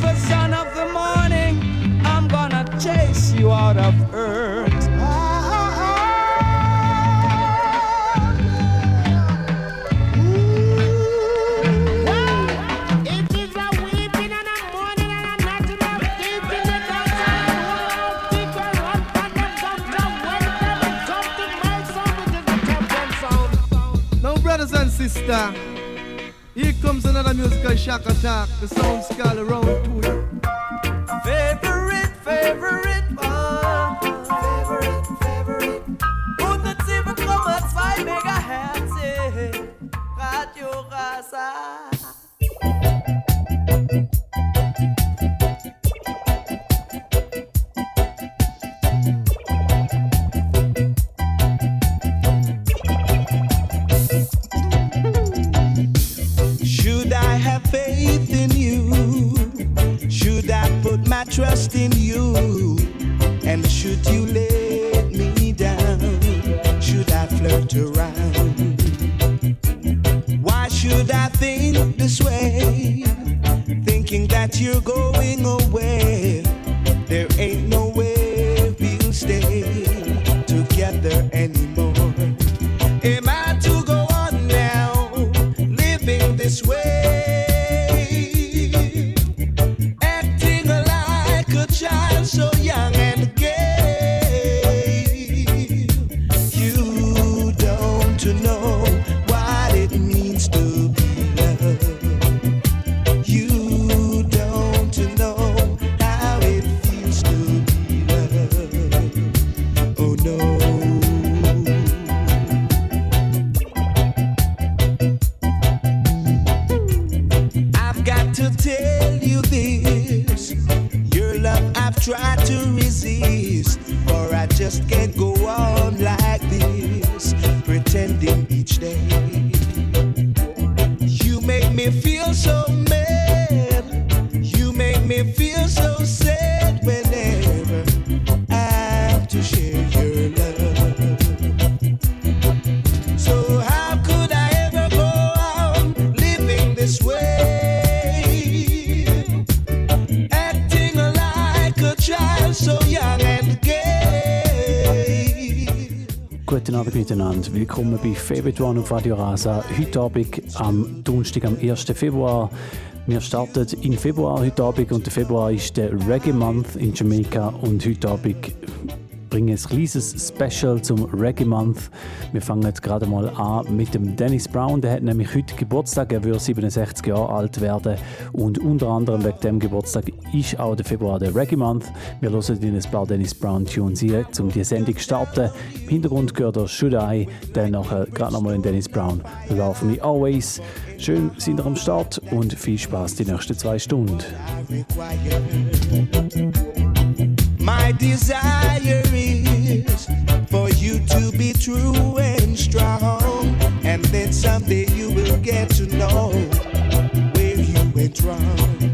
beautiful son of the morning. I'm gonna chase you out of earth. Now, comes another musical shock attack. The sound skull around to it. Favorite, favorite Favorite One auf Radio Rasa. Heute Abend am Donnerstag, am 1. Februar. Wir starten im Februar heute Abend und der Februar ist der Reggae Month in Jamaika und heute Abend bringe ein kleines Special zum Reggae Month. Wir fangen gerade mal an mit dem Dennis Brown. Der hat nämlich heute Geburtstag. Er wird 67 Jahre alt werden. Und unter anderem wegen dem Geburtstag ist auch der Februar der Reggae Month. Wir hören in ein paar Dennis Brown Tunes hier, um die Sendung zu starten. Im Hintergrund gehört der Should I, dann nachher gerade nochmal in Dennis Brown. Love Me Always. Schön sind ihr am Start und viel Spaß die nächsten zwei Stunden. My desire is for you to be true and strong, and then someday you will get to know where you went wrong.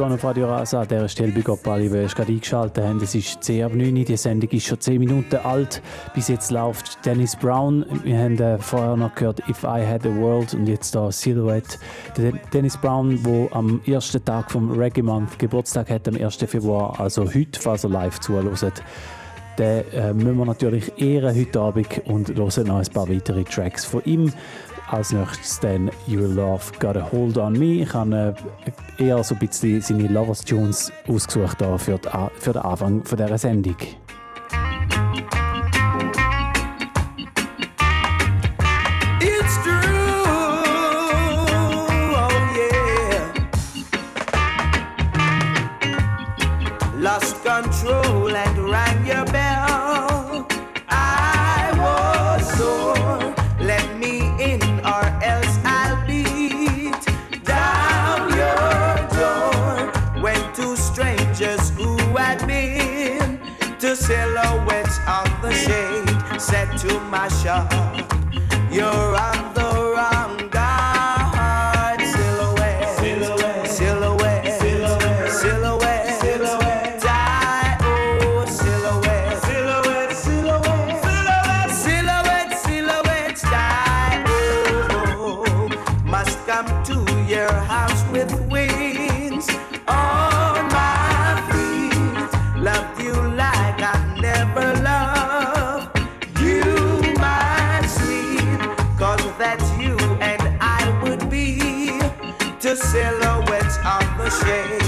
One auf Radio Rasa. An dieser Stelle bei alle, die gerade eingeschaltet haben. Es ist 10 ab 9 Die Sendung ist schon 10 Minuten alt. Bis jetzt läuft Dennis Brown. Wir haben äh, vorher noch gehört If I Had a World und jetzt da Silhouette. Der Dennis Brown, der am ersten Tag vom Reggae Month Geburtstag hat, am 1. Februar, also heute, falls er live zuhört. Den äh, müssen wir natürlich ehren heute Abend und hören noch ein paar weitere Tracks von ihm. Als nächstes dann Your Love Got a Hold on Me. Ich habe äh, eher so ein bisschen seine Lovers Tunes ausgesucht für, den Anfang dieser Sendung. The silhouettes of the shades,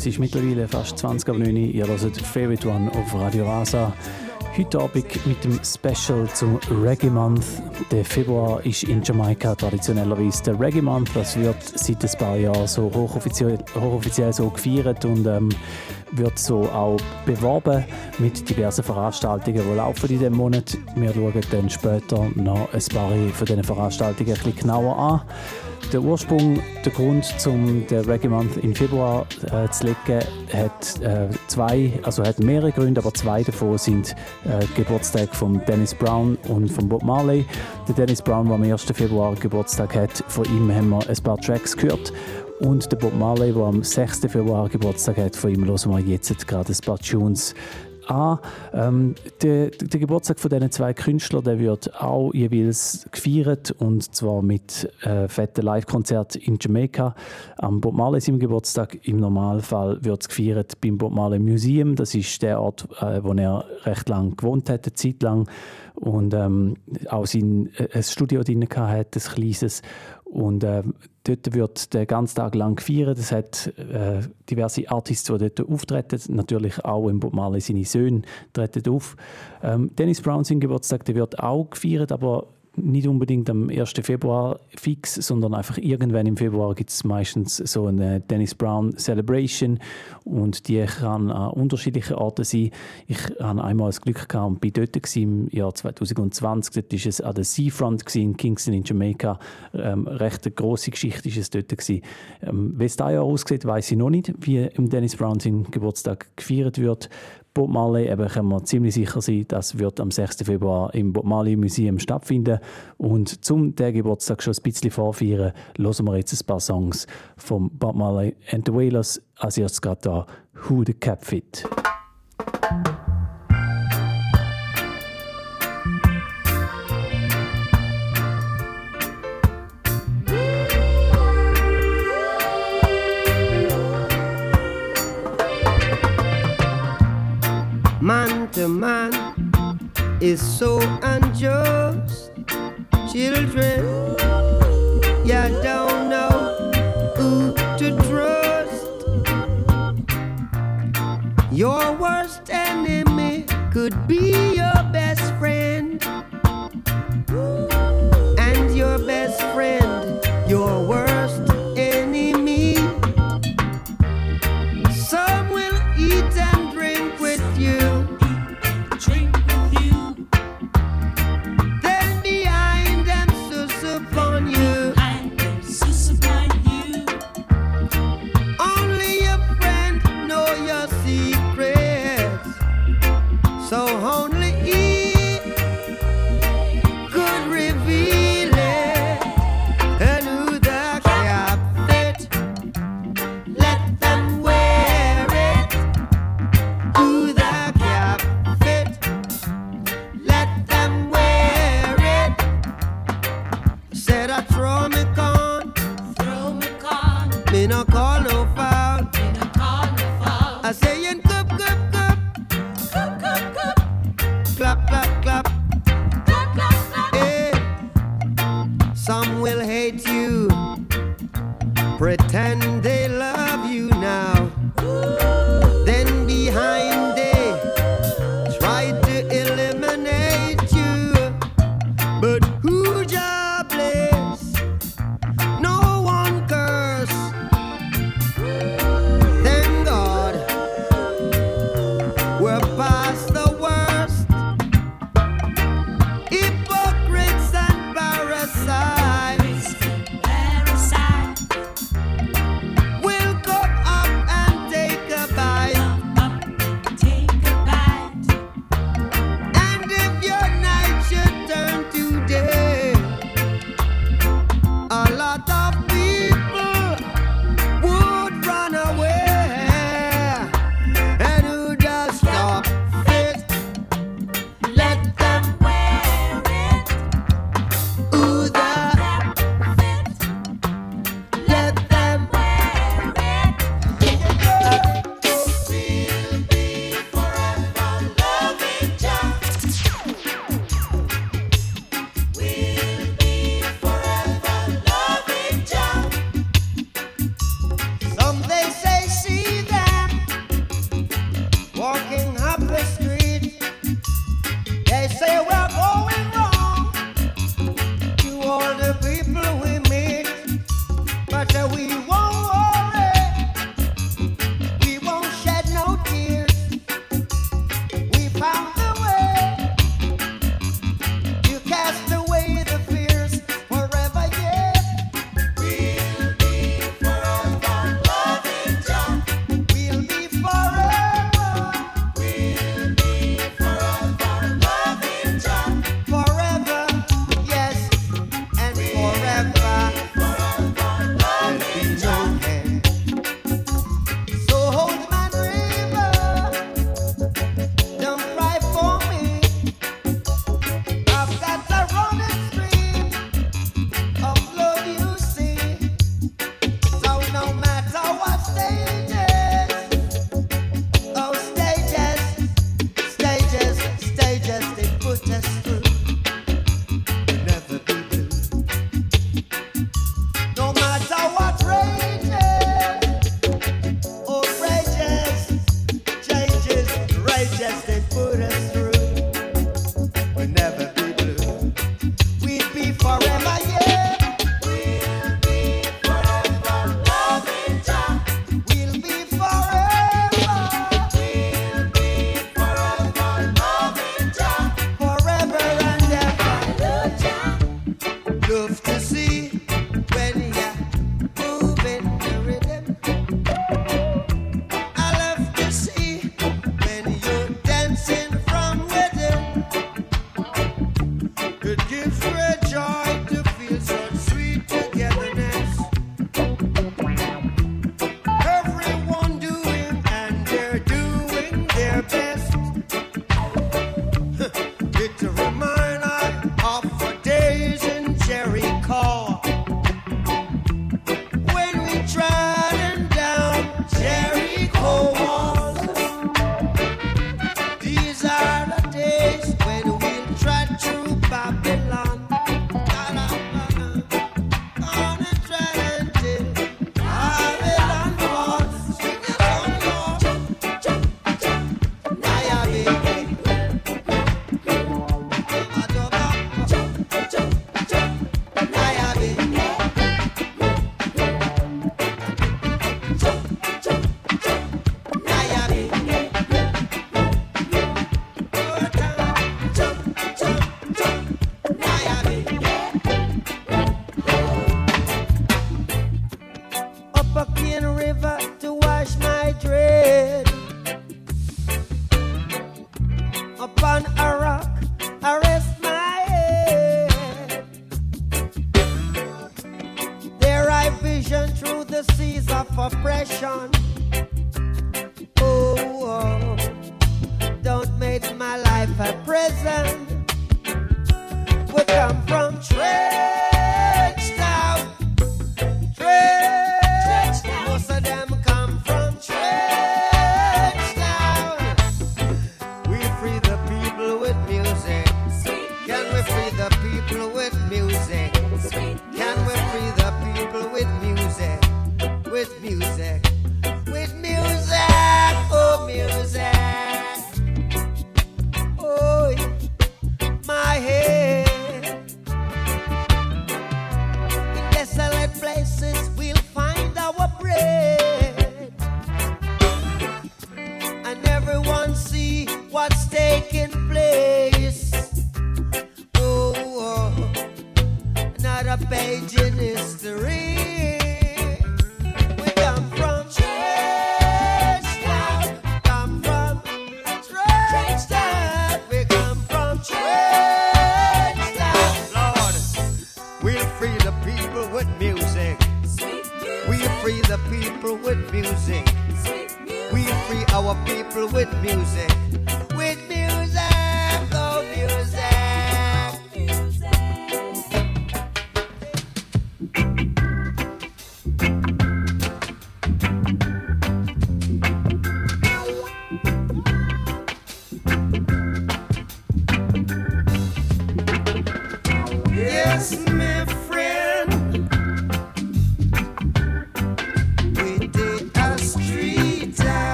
es ist mittlerweile fast 20 ab 9 Uhr. Ihr hört Favorite One auf Radio Rasa. Heute Abend mit dem Special zum Reggae Month. Der Februar ist in Jamaika traditionellerweise der Reggae Month. Das wird seit ein paar Jahren so hochoffiziell, hochoffiziell so gefeiert und ähm, wird so auch beworben mit diversen Veranstaltungen, die laufen in diesem Monat. Wir schauen dann später noch ein paar von diesen Veranstaltungen ein bisschen genauer an. Der Ursprung, der Grund, um den Reggae Month im Februar äh, zu legen, hat äh, zwei, also hat mehrere Gründe, aber zwei davon sind äh, Geburtstag von Dennis Brown und von Bob Marley. Der Dennis Brown, der am 1. Februar Geburtstag hat, von ihm haben wir ein paar Tracks gehört. Und der Bob Marley, der am 6. Februar Geburtstag hat, von ihm hören wir jetzt gerade ein paar Tunes an. Ähm, der, der Geburtstag von diesen zwei Künstlern der wird auch jeweils gefeiert und zwar mit äh, fetten Live-Konzert in Jamaika. Am Bob Marley seinem Geburtstag im Normalfall wird es gefeiert beim Bob Marley Museum. Das ist der Ort, äh, wo er recht lang gewohnt hat, eine Zeit lang und ähm, auch sein, äh, ein Studio drin hatte, ein kleines. Und äh, Dort wird der ganze Tag lang gefeiert. Es hat äh, diverse Artists, die dort auftreten. Natürlich auch im Bob Marley seine Söhne treten auf. Ähm, Dennis Brown sein Geburtstag, der wird auch gefeiert, aber nicht unbedingt am 1. Februar fix, sondern einfach irgendwann im Februar gibt es meistens so eine Dennis Brown Celebration und die kann an unterschiedlichen Orten sein. Ich hatte einmal das Glück gehabt und bin dort im Jahr 2020. Dort war es an der Seafront in Kingston in Jamaica. Ähm, recht eine grosse Geschichte war es dort. Ähm, wie es dieses Jahr aussieht, weiß ich noch nicht, wie im Dennis Brown sein Geburtstag gefeiert wird. Bob Marley, eben können wir ziemlich sicher sein, das wird am 6. Februar im Bob Marley Museum stattfinden. Und zum der Geburtstag schon ein bisschen vorfeiern, hören wir jetzt ein paar Songs von Bob Marley and the Wailers. Als erstes gerade da Who the Cap Fit. To man is so unjust. Children, you don't know who to trust. Your worst enemy could be your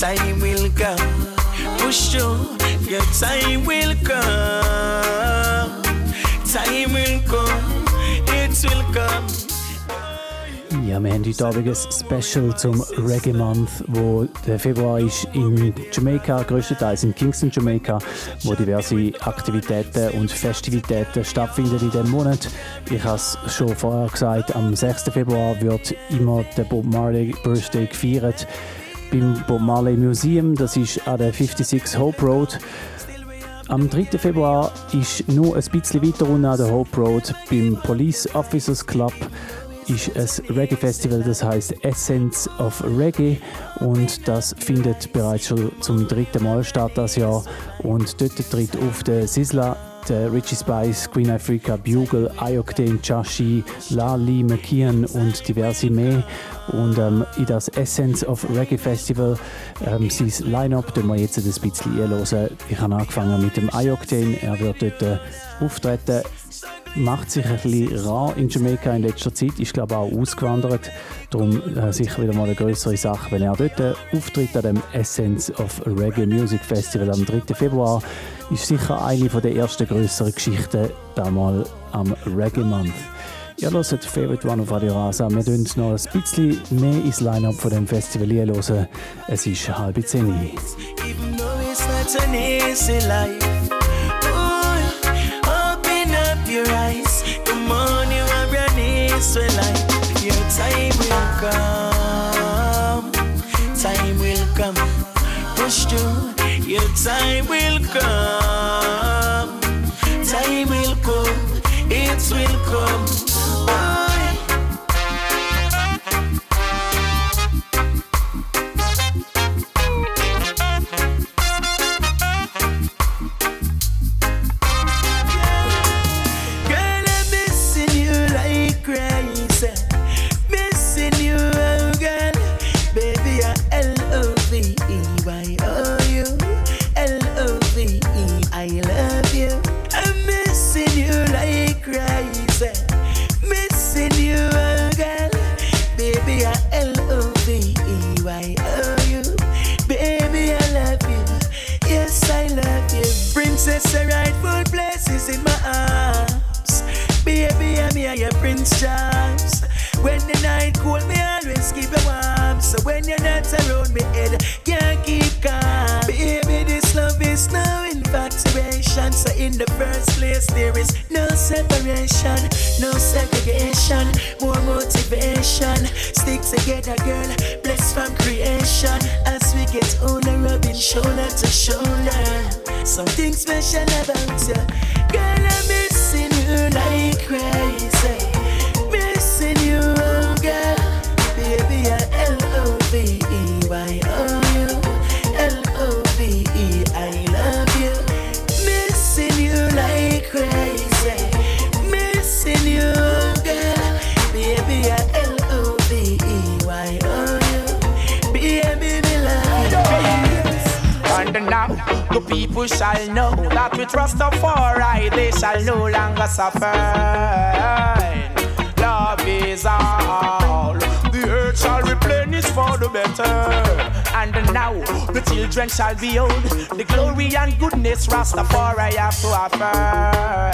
Time will come. Push through. Your time will come. Time will come. It will come. Ja, wir haben heute Abend ein Special zum Reggae Month, wo der Februar ist in Jamaica, größtenteils in Kingston, Jamaica, wo diverse Aktivitäten und Festivitäten stattfinden in diesem Monat. Ich habe es schon vorher gesagt, am 6. Februar wird immer der Bob Marley Birthday gefeiert beim Bob Marley Museum, das ist an der 56 Hope Road. Am 3. Februar ist nur ein bisschen weiter unten an der Hope Road beim Police Officers Club ist ein Reggae-Festival, das heißt Essence of Reggae und das findet bereits schon zum dritten Mal statt das Jahr und dort tritt auf der der Richie Spice, Queen Africa, Bugle, Ioctane, Chashi, Lali, McKeon und diverse mehr. Und ähm, in das Essence of Reggae Festival, ähm, sein Line-Up, wir jetzt ein bisschen hören. Ich habe angefangen mit dem Ioctane, er wird dort äh, auftreten macht sich ein bisschen rar in Jamaika in letzter Zeit, ist glaube auch ausgewandert. Darum äh, sicher wieder mal eine größere Sache, wenn er dort äh, auftritt an dem Essence of Reggae Music Festival am 3. Februar. Ist sicher eine der ersten größeren Geschichten damals am Reggae Month. Ihr hört Favorite One auf Radio Rasa. Wir hören noch ein bisschen mehr ins Line-Up von dem Festival hören. Es ist halb zehn. Even though it's not an easy life. your eyes. On, you have your knees. Your time will come. Time will come. Push through. Your time will come. Time will come. It will come. When the night cold, me always keep you warm. So when you're not around me, head can't keep calm. Baby, this love is no infatuation. So in the first place, there is no separation, no segregation, more motivation. Stick together, girl, blessed from creation. As we get older, rubbing shoulder to shoulder. Something special about you, girl. I'm missing you like crazy. Shall behold the earth shall replenish for the better. And now the children shall be old. The glory and goodness Rastafari have to offer.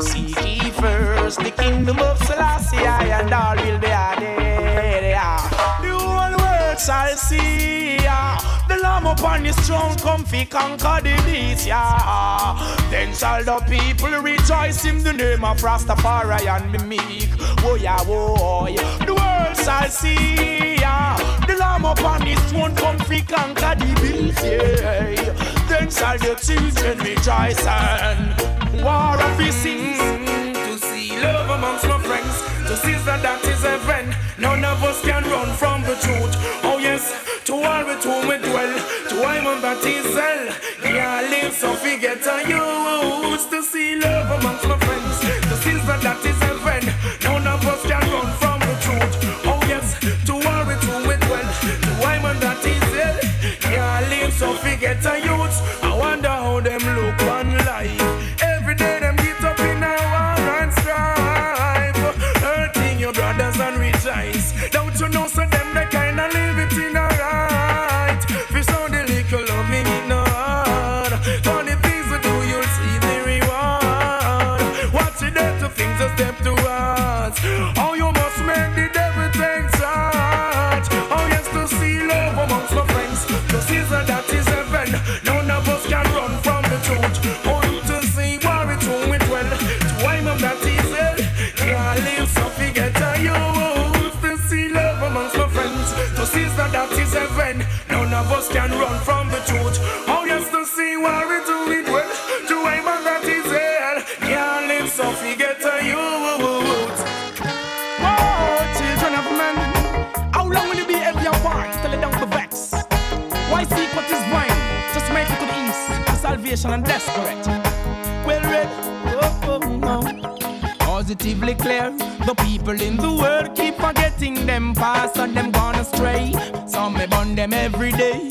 Seek ye first the kingdom of Selassie, and all will be added. The whole world shall see. The Lamb upon his throne, comfy conquer the beast, yeah. Then shall the people rejoice in the name of Rastafari and be meek. Oh yeah, oh yeah. The world shall see, yeah. The Lamb upon his throne, comfy conquer the beast, yeah. Then shall the children rejoice and war of his see love amongst my friends, to see that that is heaven. None of us can run from the truth. Baptism. Can't live so forget on you. Clear. The people in the world keep forgetting them past and them gone astray. Some may burn them every day.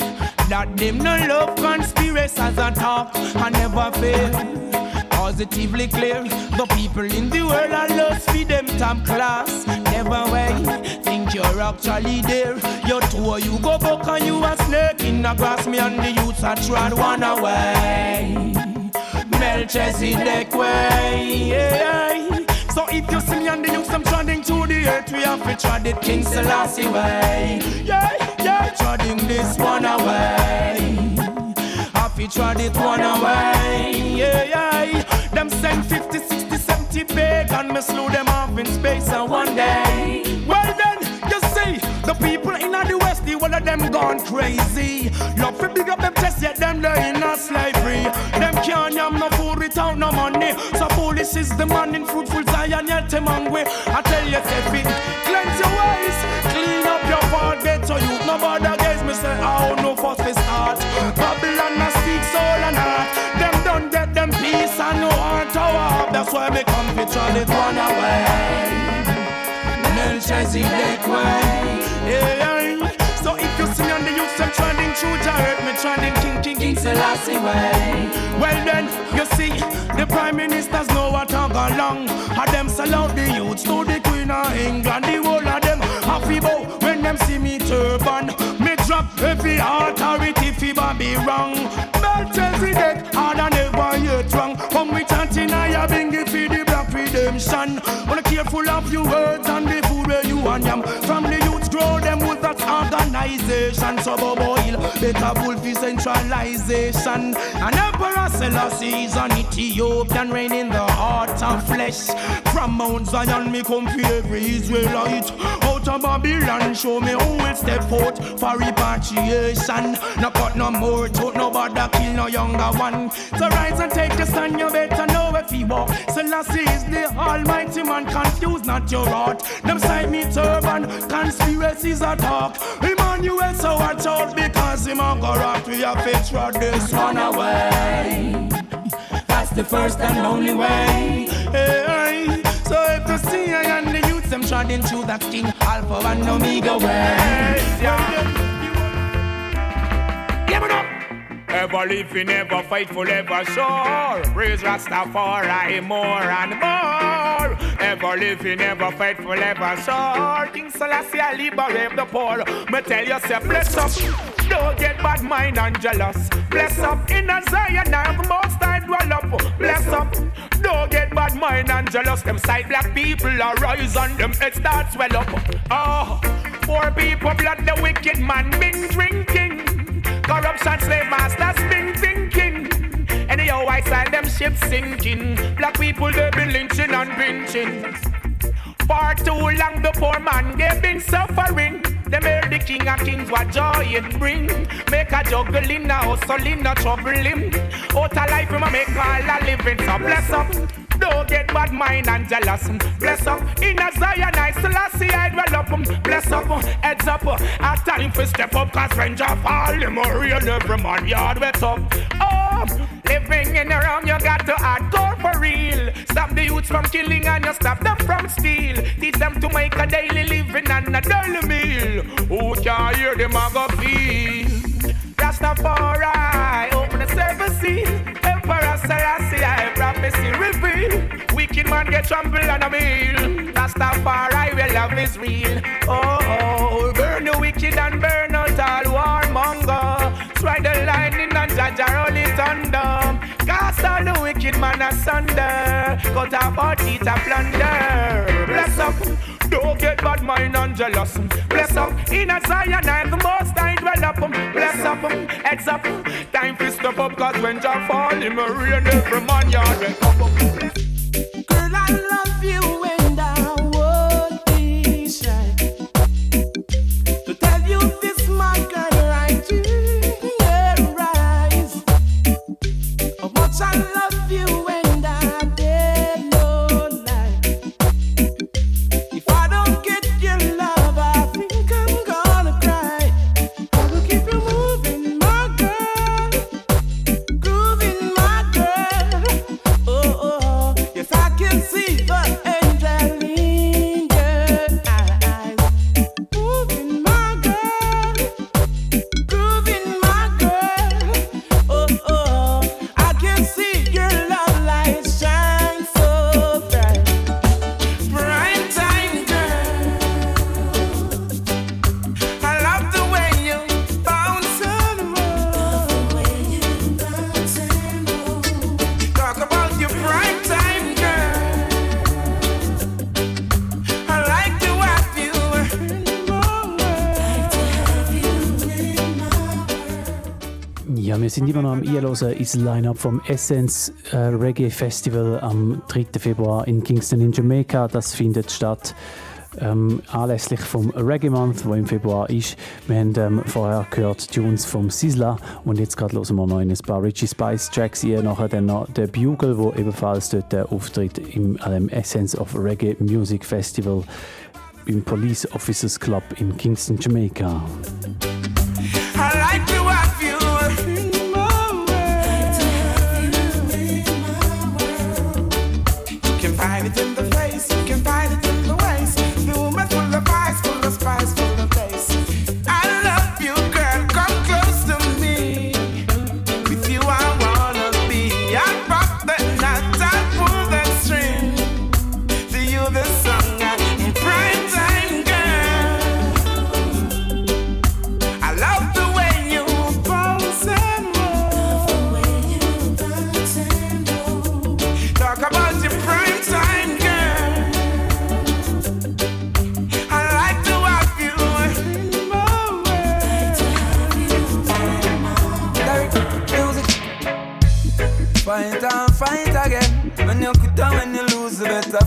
That them no love conspiracies a talk I never fail. Positively clear, the people in the world are lost for them top class. Never way, think you're actually there. Your tour you go back and you a snake in the grass. Me and the youths are trod one away. Melchizedek way. Yeah. So if you see me and the youths, I'm treading to the earth, we have to tread it King Selassie way. Yeah, yeah, treading this one away. Have to tread it one away. Yeah, yeah. Them send 50, 60, 70 pagan, me slew them off in space and one day. Well then, you see, the people in the west, the one of them gone crazy. Love to big up them chest, yet them they in a slavery. Them can't yam no food without no money. So is the man in fruitful Zion, yet hungry. I tell you, Stephen, cleanse your ways, clean up your heart, get to you. No bother guys, me say, oh no fuss this heart. Babylon a seek soul and heart. Them done get them peace and no heart to walk. That's why me come to try it one away. Way. Yeah. So if you see me on the youth, I'm trending through the earth, me trending King, King, King Selassie way. Every authority fi be wrong. Melchizedek, hard and never yet wrong. Come with chanting, I bring it for the black redemption. Wanna careful of your words So boil, better bull for centralization. And Emperor Selassie is an Ethiopian reign in the heart of flesh. From Mount Zion me come for every Israelite. Out of Babylon show me who will step out for repatriation. No cut no more throat, no bother kill no younger one. So rise and take your stand, you better know if you walk. Selassie is the almighty man, confuse not your heart. Them side me turban, conspiracies are talk. Emmanuel, so watch out because him a go rock. We have to throw this one away. That's the first and only way. Hey, so if you see I and the youths, them treading through that king Alpha and Omega way. Give it up. Ever living, ever faithful, ever sure. Praise Rastafari more and more. Ever living, ever faithful, ever sure. King Selassie, liberate the poor. Me tell you, say, bless up. Don't get bad mind and jealous. Bless up in a Zion, I'm the most I dwell up. Bless up. Don't get bad mind and jealous. Them side black people are rise and them head start swell up. Oh, poor people blood the wicked man been drinking. Corruption slave masters been thinking. Anyhow, I saw them ships sinking. Black people they been lynching and pinching. For too long the poor man they been suffering. Them hear the king of kings what joy it bring. Make a juggling now, hustling no trouble him. Out of life a make all a living. So bless up. Don't get bad mind and jealous. Bless up in a Zion, I Selassie, I dwell up. Bless up, heads up. A time for step up, cause stranger fall. Him a real every man yard wet up. Oh, living in the realm, you got to hardcore for real. Stop the youths from killing and you stop them from steal. Teach them to make a daily living and a daily meal. Who can hear them a go feel? Rastafari, open the service seal. Selassie, I prophecy reveal. Wicked man get trampled on a meal. Rastafari, where love is real. Oh, oh, burn the wicked and burn out all warmonger. Strike the lightning and judge our holy thunder. Cast all the wicked man asunder. Cut off our teeth and plunder. Bless up. Don't get bad mind and jealous. Bless up. In a Zion, I'm the most I dwell up. Bless up. Heads up. Time to step up, cause when Jah fall, him rain every man yard. Girl, I love you sind immer noch am Einhören ins Line-Up vom Essence äh, Reggae Festival am 3. Februar in Kingston in Jamaica. Das findet statt ähm, anlässlich vom Reggae Month, wo im Februar ist. Wir haben ähm, vorher gehört Tunes vom Sizzla und jetzt gerade hören wir noch ein paar Richie Spice Tracks hier. Nachher dann noch der Bugle, wo ebenfalls dort äh, auftritt im ähm, Essence of Reggae Music Festival im Police Officers Club in Kingston, Jamaica.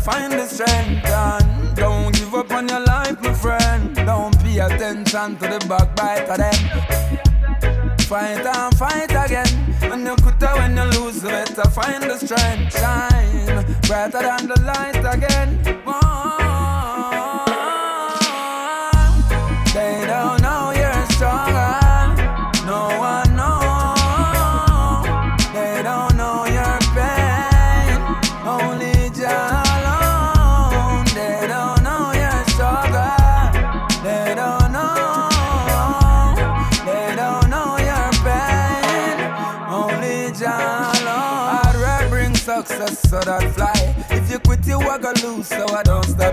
Find the strength. And don't give up on your life, my friend. Don't pay attention to the backbite of them. Fight and fight again. When you quit when you lose, better find the strength. Shine brighter than the light again.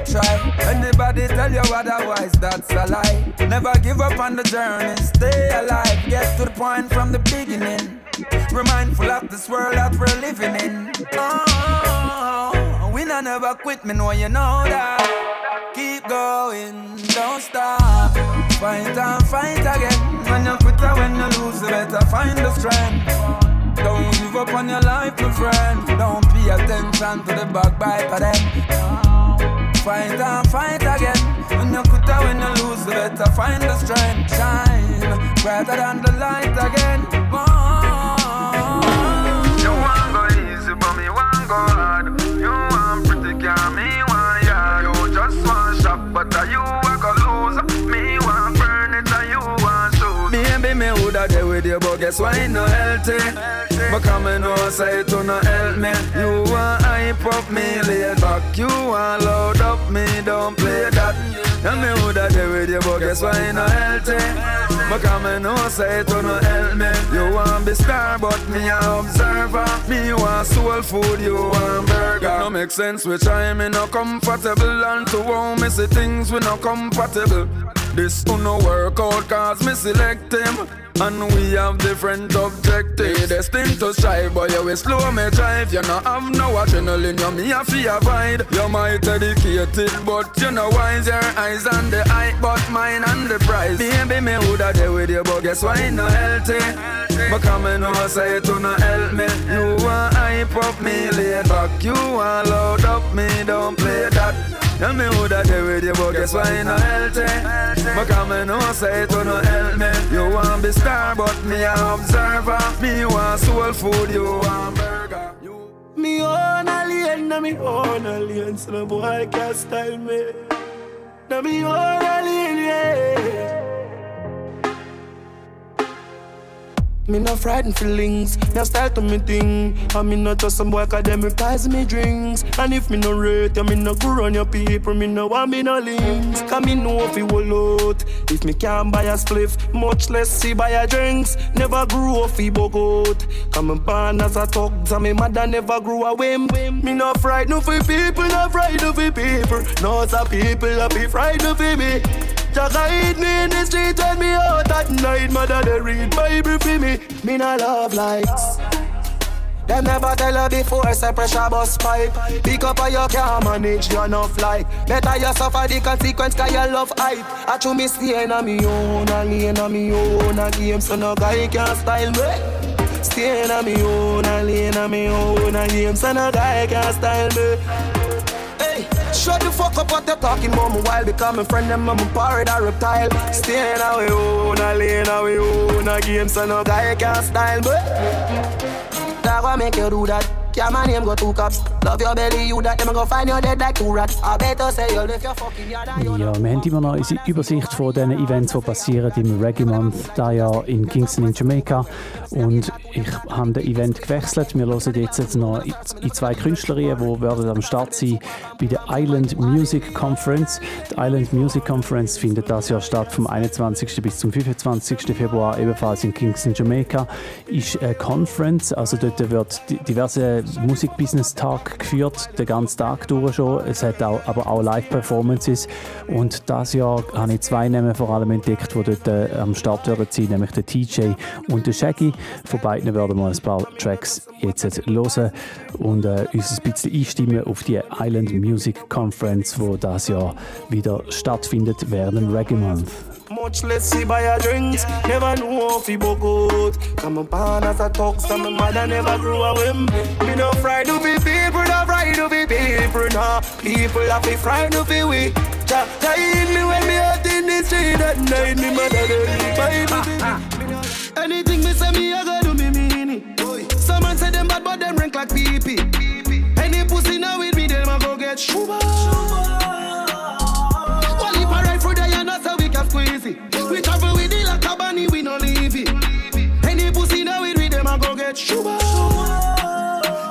Stop. Anybody tell you otherwise, that's a lie. Never give up on the journey, stay alive. Get to the point from the beginning. We're mindful of this world that we're living in. Oh, we not never quit, me know you know that. Keep going, don't stop. Fight and fight again. When you quit or when you lose, you better find the strength. Don't give up on your life, my friend. Don't pay attention to the backbite of them. Fight and fight again. When you quit when you lose, you better find the strength. Shine brighter than the light again. You want go easy, but me want go hard. You want pretty girl, me want yard. You just want shop, but are you guess why no healthy? But come and say to no help me. You want hype up me, lay back. You want load up me, don't play that. And me woulda there with you, but guess why no healthy? But come and say to no help me. You want be star, but me a observer. Me want soul food, you want burger. It no make sense, we try me no comfortable, and to how me see things we no compatible. This uno work out cause me select him And we have different objectives. Destined to strive but you will slow me drive. You no have no adrenaline you me a fi avoid You might dedicated but you know wise Your eyes on the eye but mine on the prize Baby me woulda there with you but guess why no healthy? But come and know say it to no help me. You want hype up me lay back You want load up me don't play that Tell me who that there with you, but guess why no healthy? But come and know say to no help me. You want be star, but me a observer. Me want soul food, you want burger. Me own alien, na me own alien, so no boy can't style me. Na me own alien, yeah. Me no frightened feelings, now style to me thing. And me not just some boy cause them reprise me drinks. And if me no rate, you me no go run your people, me no want me no links. Cause me know if you will out. If me can't buy a spliff, much less see buy a drinks. Never grew up fi bogot. Come and born as a thug, so me mother never grew a whim. Me no frightened for people, no frightened for people. No, some people a be frightened for me. Just hide me in the street when me out at night. Mother they read Bible for me. Me no love likes. Them never tell her before, say pressure bus pipe. Pick up or you can't manage, you enough like. Better you suffer the consequence, cause you love hype. I chew me stay in a me own, a lane a me own, a game, so no guy can style me. Stay in a me own, a lane a me own, a game, so no guy can style me. Shut the fuck up what you're talking about me while becoming friend them I'm a pirate a reptile. Stay in a we own, a lane a we own, a game, so no guy can style me. That what make you do that? Yeah, my name go two cops. Love your belly, you that them go find you dead like two rats. I better say you live your fucking yard Ja, wir haben immer noch unsere Übersicht von den Events, die passieren im Reggae Month, da Jahr in Kingston in Jamaica. Und ich habe das Event gewechselt. Wir hören jetzt noch in zwei Künstlerinnen, die werden am Start sein bei der Island Music Conference. Die Island Music Conference findet das Jahr statt vom 21. bis zum 25. Februar, ebenfalls in Kingston, Jamaica. Ist eine Conference, also dort wird diverse Musikbusiness-Tag geführt, den ganzen Tag durch schon. Es hat auch, aber auch Live-Performances. Und das Jahr habe ich zwei Namen vor allem entdeckt, die dort äh, am Start werden sein, nämlich der TJ und der Shaggy. Von beiden werden wir ein paar Tracks jetzt hören und äh, uns ein bisschen einstimmen auf die Island Music Conference, die das Jahr wieder stattfindet während Reggae Month. Much less see buy a drinks, never know if he book out. Come on, pan as a talk, some mother never grew up with me. Me no fried to be people, no fried to be people, nah. People have be fried to be we. Ja, ja, in me when me out in the street at night, me mother don't Bible. Anything me say me, I gotta do me mean it. Some man say them bad, but them rank like pee pee. Any pussy now with me, them a go get shuba. Well, we it. We travel with it like a bunny, we no leave it. Any pussy now with me, them a go get shuba.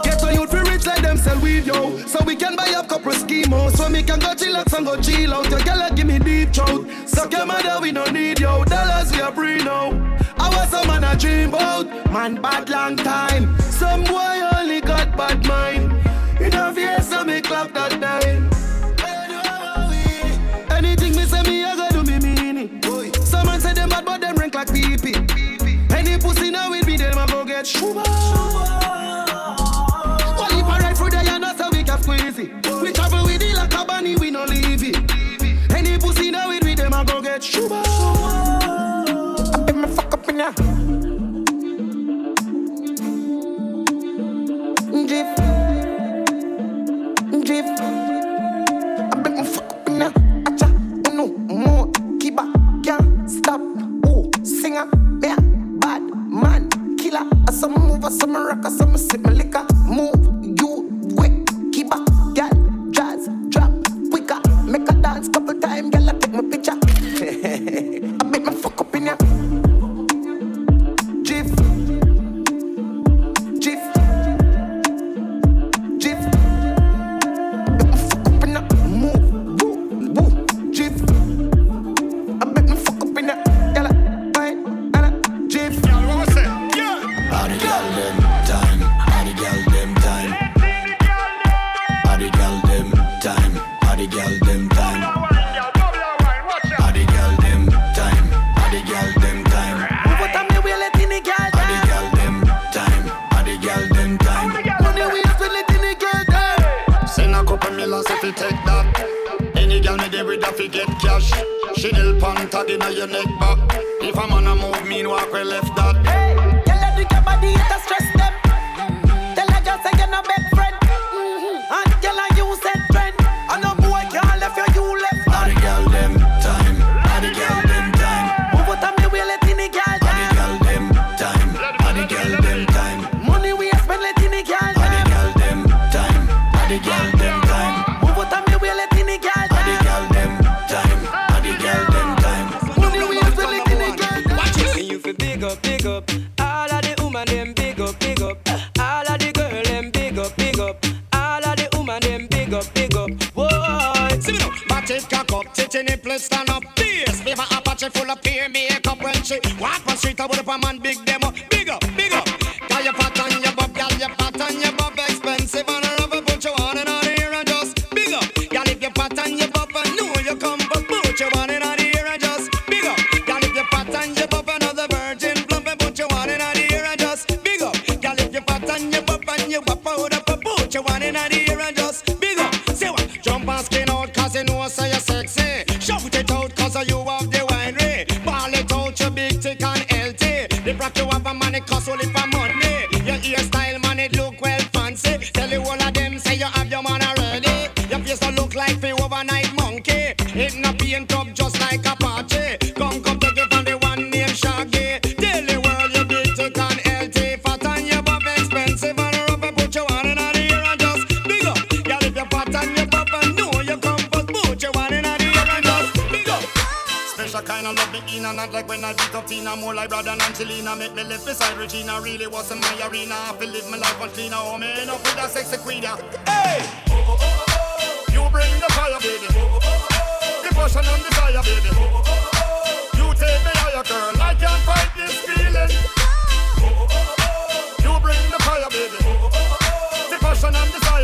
Get a youth fi rich like them sell weed, yo. So we can buy up couple schemos. So me can go chillax and go chill out. Your girl give me deep throat. Suck your mother, we no need yo. Dollars we a free now. I was some man a dream about. Man bad long time. Some boy only got bad mind. In a face, so me clap that nine. 出吧。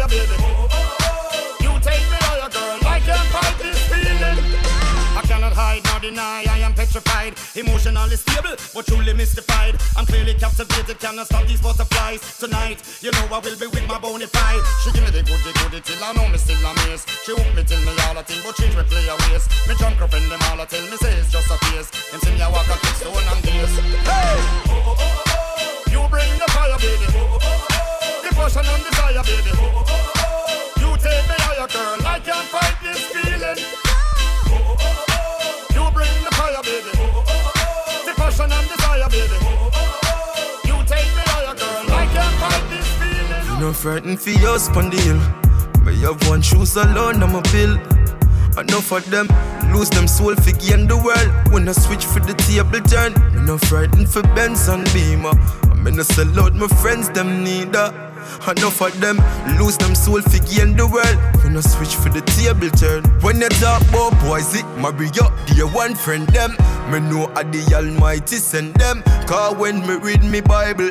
Desire baby You take me higher girl I can't fight this feeling I cannot hide nor deny, I am petrified. Emotionally stable, but truly mystified. I'm clearly captivated, cannot stop these butterflies. Tonight, you know I will be with my bona fide. She give me the goodie goodie till I know me still amazed. She hook me till me all a thing, but me play a ways. Me drunk her friend them all a tell me say it's just a face. Them see me a walk a kick stone and gaze. Hey! oh oh oh, You bring the fire, baby. Oh oh oh, The passion and desire, baby. You frightened for your spondyle. Me have one shoes alone, I'm a bill. Enough of them lose them soul for gain the world. When I switch for the table turn, me no frightened for Benz and Beamer. I'm in a sell out my friends, them neither. Enough of them lose them soul for gain the world. When I switch for the table turn. When you talk about boys, it marry up, dear one friend them. Me know I the Almighty send them. Cause when me read me Bible,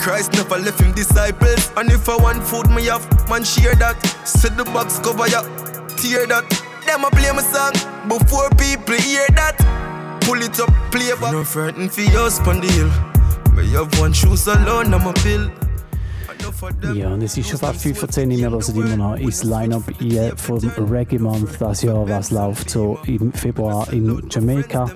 Christ never left him disciples. And if I want food, me have man share that. Set the box cover ya, tear that. Them a play my song before people hear that. Pull it up, play back. No frightened for your spondyle. Me have one shoes alone, I'm a pill. Ja, und es ist schon fast 5 vor 10 Uhr. Wir hören immer noch ins Line-Up vom Reggae Month das Jahr, was läuft so im Februar in Jamaika.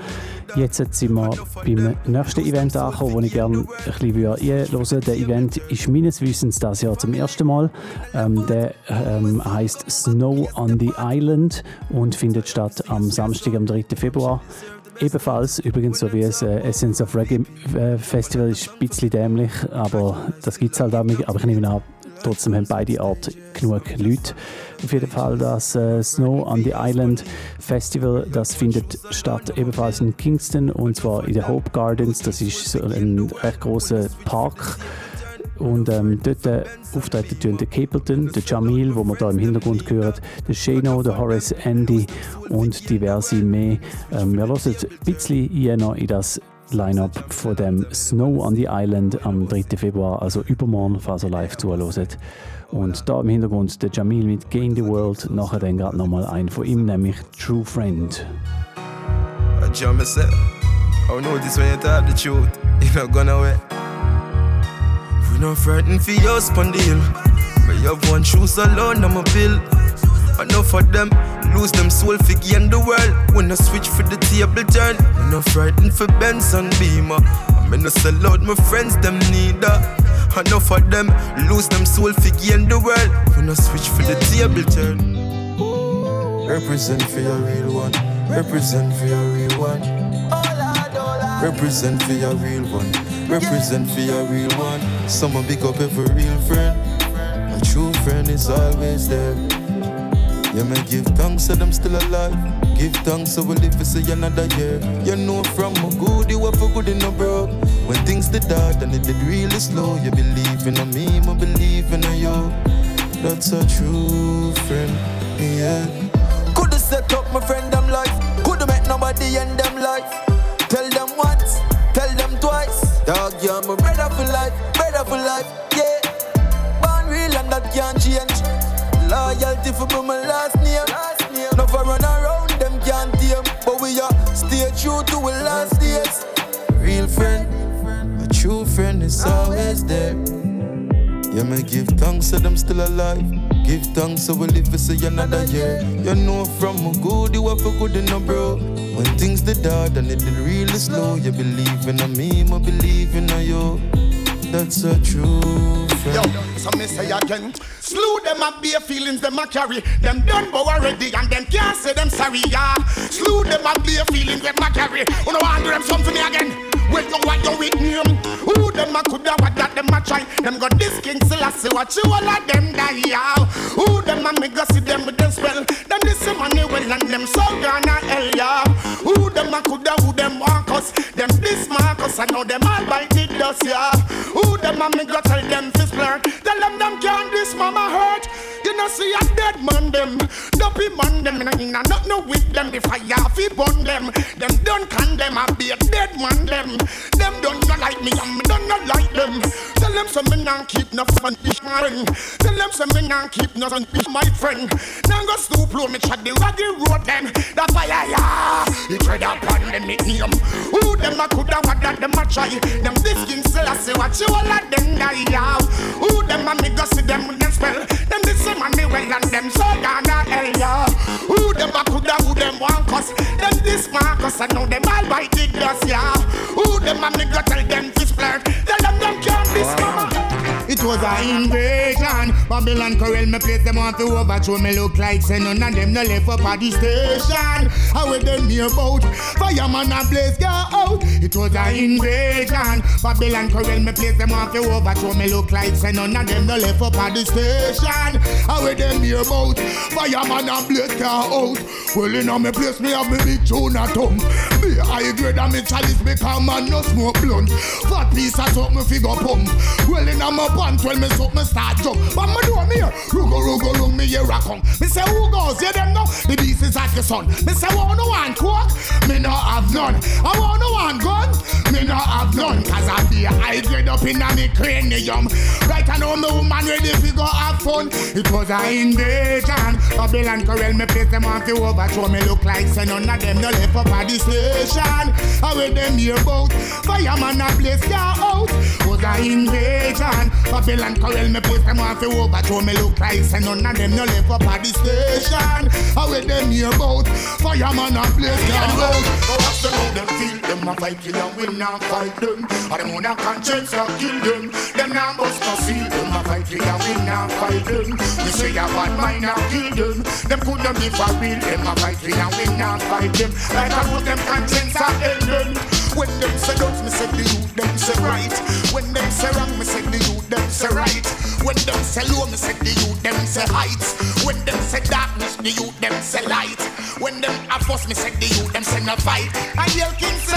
Jetzt sind wir beim nächsten Event angekommen, wo ich gerne ein bisschen einhören würde. Der Event ist meines Wissens das Jahr zum ersten Mal. Ähm, der ähm, heißt Snow on the Island und findet statt am Samstag, am 3. Februar. Ebenfalls, übrigens, so wie das äh, Essence of Reggae äh, Festival, ist ein bisschen dämlich, aber das gibt es halt auch. Aber ich nehme an, trotzdem haben beide Orte genug Leute. Auf jeden Fall das äh, Snow on the Island Festival, das findet statt ebenfalls in Kingston und zwar in den Hope Gardens. Das ist so ein recht großer Park. Und ähm, dort äh, auftreten tun der Capleton, der Jamil, wo man da im Hintergrund hört, der Shano, der Horace Andy und diverse mehr. Ähm, wir hören ein bisschen jener in das Line-Up von dem Snow on the Island am 3. Februar, also übermorgen, falls ihr live zuhört. Und da im Hintergrund der Jamil mit Gain the World, nachher dann gerade nochmal ein von ihm, nämlich True Friend. I jump myself. I know this when you talk the truth. You not gonna away. We not frightened for your spondyle. Me have one shoes alone, I'm a bill. Enough of them lose them soul for gain the world. When I switch for the table turn, we not frightened for Benz and Beamer. I'm in a sell out my friends, them neither. Enough of them lose them soul for gain the world. When I switch for the table turn. Represent for your real one. Represent for your real one. Represent for your real one. Represent for your real one. Someone pick up every real friend. A true friend is always there. Yeah, man, give thanks that I'm still alive. Give thanks so we live to see another year. You know from a good, you were for good in a bro. When things did hard and it did really slow, you believe in a me, I believe in a you. That's a true friend, yeah. Coulda set up my friend them life. Coulda met nobody end them life. Dog, you're my brother for life, brother for life, yeah. Born real and that can't change. Loyalty for be my last name. Never run around them can't tame, but we are stay true to our last days. Real friend, a true friend is always there. Yeah, me give thanks to them still alive. Give thanks so we live to see another year. You know from a good, you have a good enough, bro. When things did hard and it did really slow, you believe in a me, I believe in a you. That's a true Yo, so me say again, slew them up bare feelings them a carry. Them done bow already and them can't say them sorry, yeah. Slew them up bare feelings them a carry. You know want do them something again. Well, you what you with name? Who them a coulda what that them a try? Them got this king Selassie, what you all of them die, yeah. Who them a make see them with them spell? Them this money well and them so gonna hell, yeah. Who them a coulda, who them want us? Them this Marcus, I know them all bite the dust, yeah. Who them a make tell them fist blur? Tell them them can't this mama hurt. Know see a dead man them, dopey man them, and I not no with them. The fire fi burn them, them don't condemn. I be a dead man them. Them don't not like me, and me don't not like them. Tell them some me not keep no fun my friend. Tell them some me not keep no fun fish my friend. Now go stoop low, me chat the raggy road them. The fire, yeah, it tread upon them it name. Who them a coulda what that them a try? Them this king still I say what you all of them die, yeah. Who them a me go see them with them spell? Them this same money well and them so gonna hell, yeah. Who them a coulda who them want cause? Them this Marcus I know them all bite the dust, yeah. Who them me go tell them to splurt. Tell them them can't be It was a invasion. Babylon Corral me place them want to overthrow me look like say none of them no left up at the station. How will them near boat? Fireman a blaze go out. It was a invasion. Babylon Corral me place them want to overthrow me look like say none of them no left up at the station. How will them near boat? Fireman a blaze go out. Well in me place me have me big tune at. Be high grade and me chalice become man no smoke blunt. Fat piece of something figure pump. Well in a my pants when me start jump. But me do me here. Rugo rugo rung me here a come. Me say who goes? You them know the beast is like the sun. Me say want no one coke? Me no have none. I want no one gun? Me no have none. Cause I be I grade up in a me cranium. Right I know me woman ready fi go have fun. It was a invasion. Babylon Corral me place them on fi overthrow me look like say none of them no left up at the station. How with them here about. Fireman a place car out. Was a invasion. Babylon Corral me place them off the overthrow me look like say none of them no left up at the station. How with them here about. Fireman a place out. Go watch them how them feel. Them a fight kill and we not fight them. Or them want a conscience a kill them. Them not bust no seal. Them a fight kill and we not fight them. We say a bad mind a kill them. Them could not be for real. Them a fight kill and we not fight them. Like I put them conscience a end them. When them say don't, me say the youth them say right. When them say wrong, me say the youth them say right. When them say low, me say the youth them say heights. When them say darkness, the youth them say light. When them have us, me say the youth them say no fight. And yell King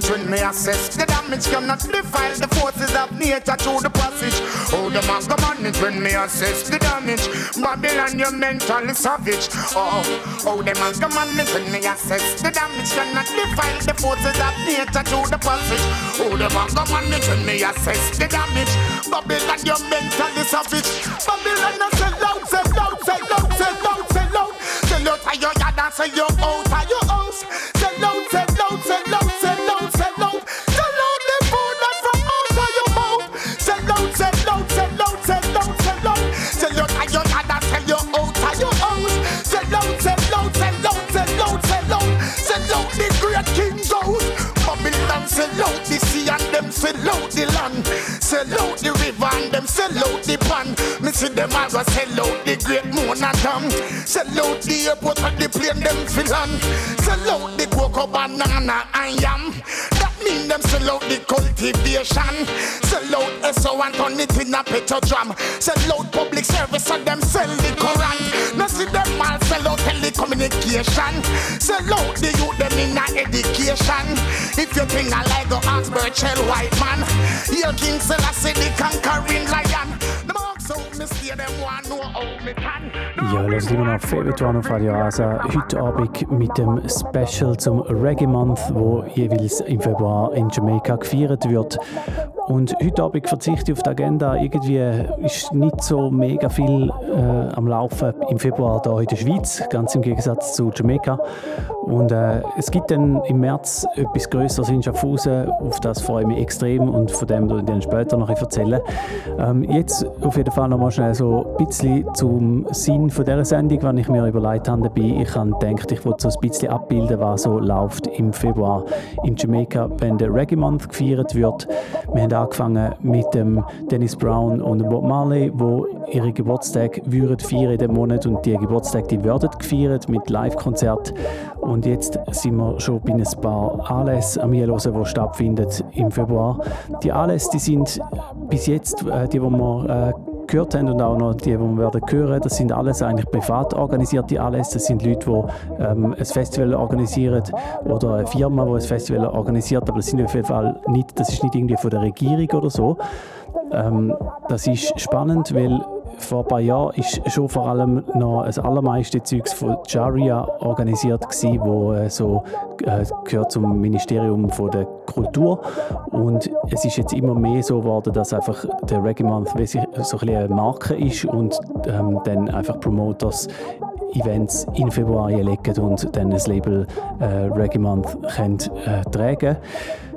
the trend me assess The damage cannot defile the forces of nature through the passage. Oh, them has come on the trend me assess the damage. Babylon, you're mentally savage. Oh, oh, them has come on the trend me assess The damage cannot defile the forces of nature through the passage. Oh, them has come on the trend me assess the damage. Babylon, you're mentally savage. Babylon, I sell out, sell out, sell out, sell out, sell out Sell out of your yard and sell your out of your house sell out the land Sell out the river and them sell out the pan. Me see them all go sell out the great Mona Dam Sell out the airport and the plane them fill on Sell out the cocoa banana and yam. That mean them sell out the cultivation. Sell out SO and turn it in a petrodram Sell out public service and them sell the Quran. Now see them all sell out telecommunication Sell out the youth them in a education. If you think I like go ask Birchell White man Here King Selassie the conquering lion. The marks Ja, los immer noch Februar auf Radio Rasa. Heute Abend mit dem Special zum Reggae Month, wo jeweils im Februar in Jamaika gefeiert wird. Und heute Abend verzichte ich auf die Agenda. Irgendwie ist nicht so mega viel äh, am Laufen im Februar hier in der Schweiz, ganz im Gegensatz zu Jamaika. Und äh, es gibt dann im März etwas Größeres in Schaffhausen, auf das freue ich mich extrem und von dem werde ich dann später noch erzählen. Ähm, jetzt auf jeden Fall noch mal schnell so ein bisschen zum Sinn von dieser Sendung, wenn ich mir überlegt habe dabei. Ich habe gedacht, ich wollte so ein bisschen abbilden, was so läuft im Februar in Jamaika, wenn der Reggae Month gefeiert wird. Wir haben angefangen mit dem Dennis Brown und Bob Marley, wo ihre Geburtstag würden feiern in dem Monat und die Geburtstage die werden gefeiert mit Live-Konzert und jetzt sind wir schon bei ein paar Anlässen am Hören, die stattfinden im Februar. Die Anlässe, die sind bis jetzt, äh, die, die wir äh, gehört haben und auch noch die, die wir werden hören, das sind alles eigentlich privat organisierte Anlässe. Das sind Leute, die ähm, ein Festival organisieren oder eine Firma, die ein Festival organisiert, aber das sind auf jeden Fall nicht, das ist nicht irgendwie von der Regierung oder so. Ähm, das ist spannend, weil vor ein paar Jahren ist schon vor allem noch das allermeiste Zeugs von Jaria organisiert gewesen, wo äh, so äh, gehört zum Ministerium der Kultur. Und es ist jetzt immer mehr so geworden, dass einfach der Reggae Month so ein eine Marke ist und ähm, dann einfach Promoters Events in Februar legen und dann das Label äh, Reggae Month können, äh, tragen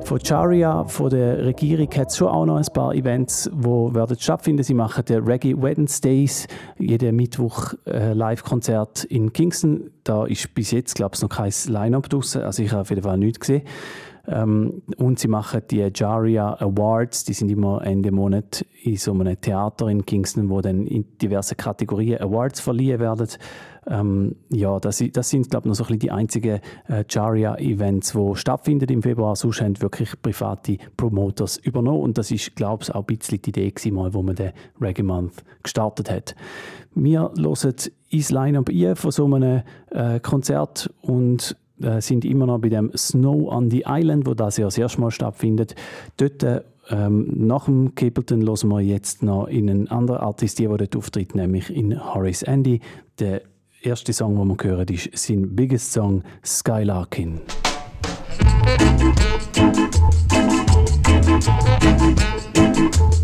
von Charia, von der Regierung, hat es schon auch noch ein paar Events, die werden stattfinden. Sie machen den Reggae Wednesdays, jeden Mittwoch äh, Live-Konzert in Kingston. Da ist bis jetzt, glaube ich, noch kein Line-Up draussen. Also ich habe auf jeden Fall nichts gesehen. Ähm, und sie machen die Jaria Awards, die sind immer Ende Monat in so einem Theater in Kingston, wo dann in diversen Kategorien Awards verliehen werden. Ähm, ja, das, das sind, glaube ich, noch so ein die einzigen äh, Jaria-Events, die stattfinden im Februar. Sonst haben wirklich private Promoters übernommen. Und das ist, glaube ich, auch ein bisschen die Idee gewesen, mal, wo man den Reggae Month gestartet hat. Wir hören ins Line-Up ein von so einem äh, Konzert und äh, sind immer noch bei dem Snow on the Island, wo das ja das erste Mal stattfindet. Dort ähm, nach dem Capleton hören wir jetzt noch in einen anderen Artist, der dort auftritt, nämlich in Horace Andy. Der erste Song, den wir hören, ist sein biggest Song Skylarkin. Musik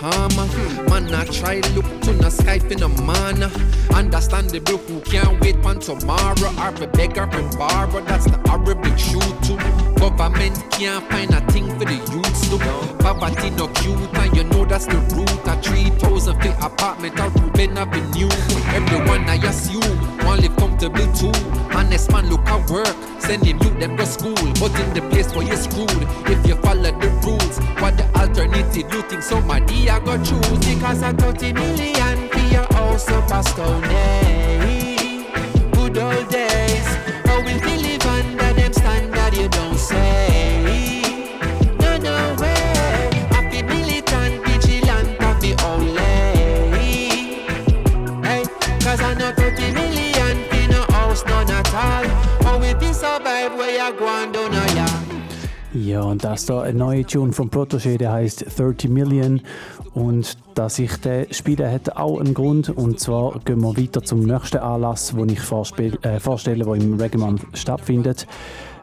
karma. Man, I try look to the sky for the mana. Understandable who can't wait for tomorrow. Or be beggar and borrow, that's the horrible truth too. Government can't find a thing for the youths to Poverty no cute and you know that's the root A 3,000 feet apartment out Ruben Avenue Everyone I assume want live comfortable too Honest man look at work Send him youth them to school But in the place where you're screwed If you da ein neuer Tune von Protégé, der heißt 30 Million. Und dass ich den spiele, hat auch einen Grund. Und zwar gehen wir weiter zum nächsten Anlass, den ich äh, vorstelle, der im Reggae stattfindet.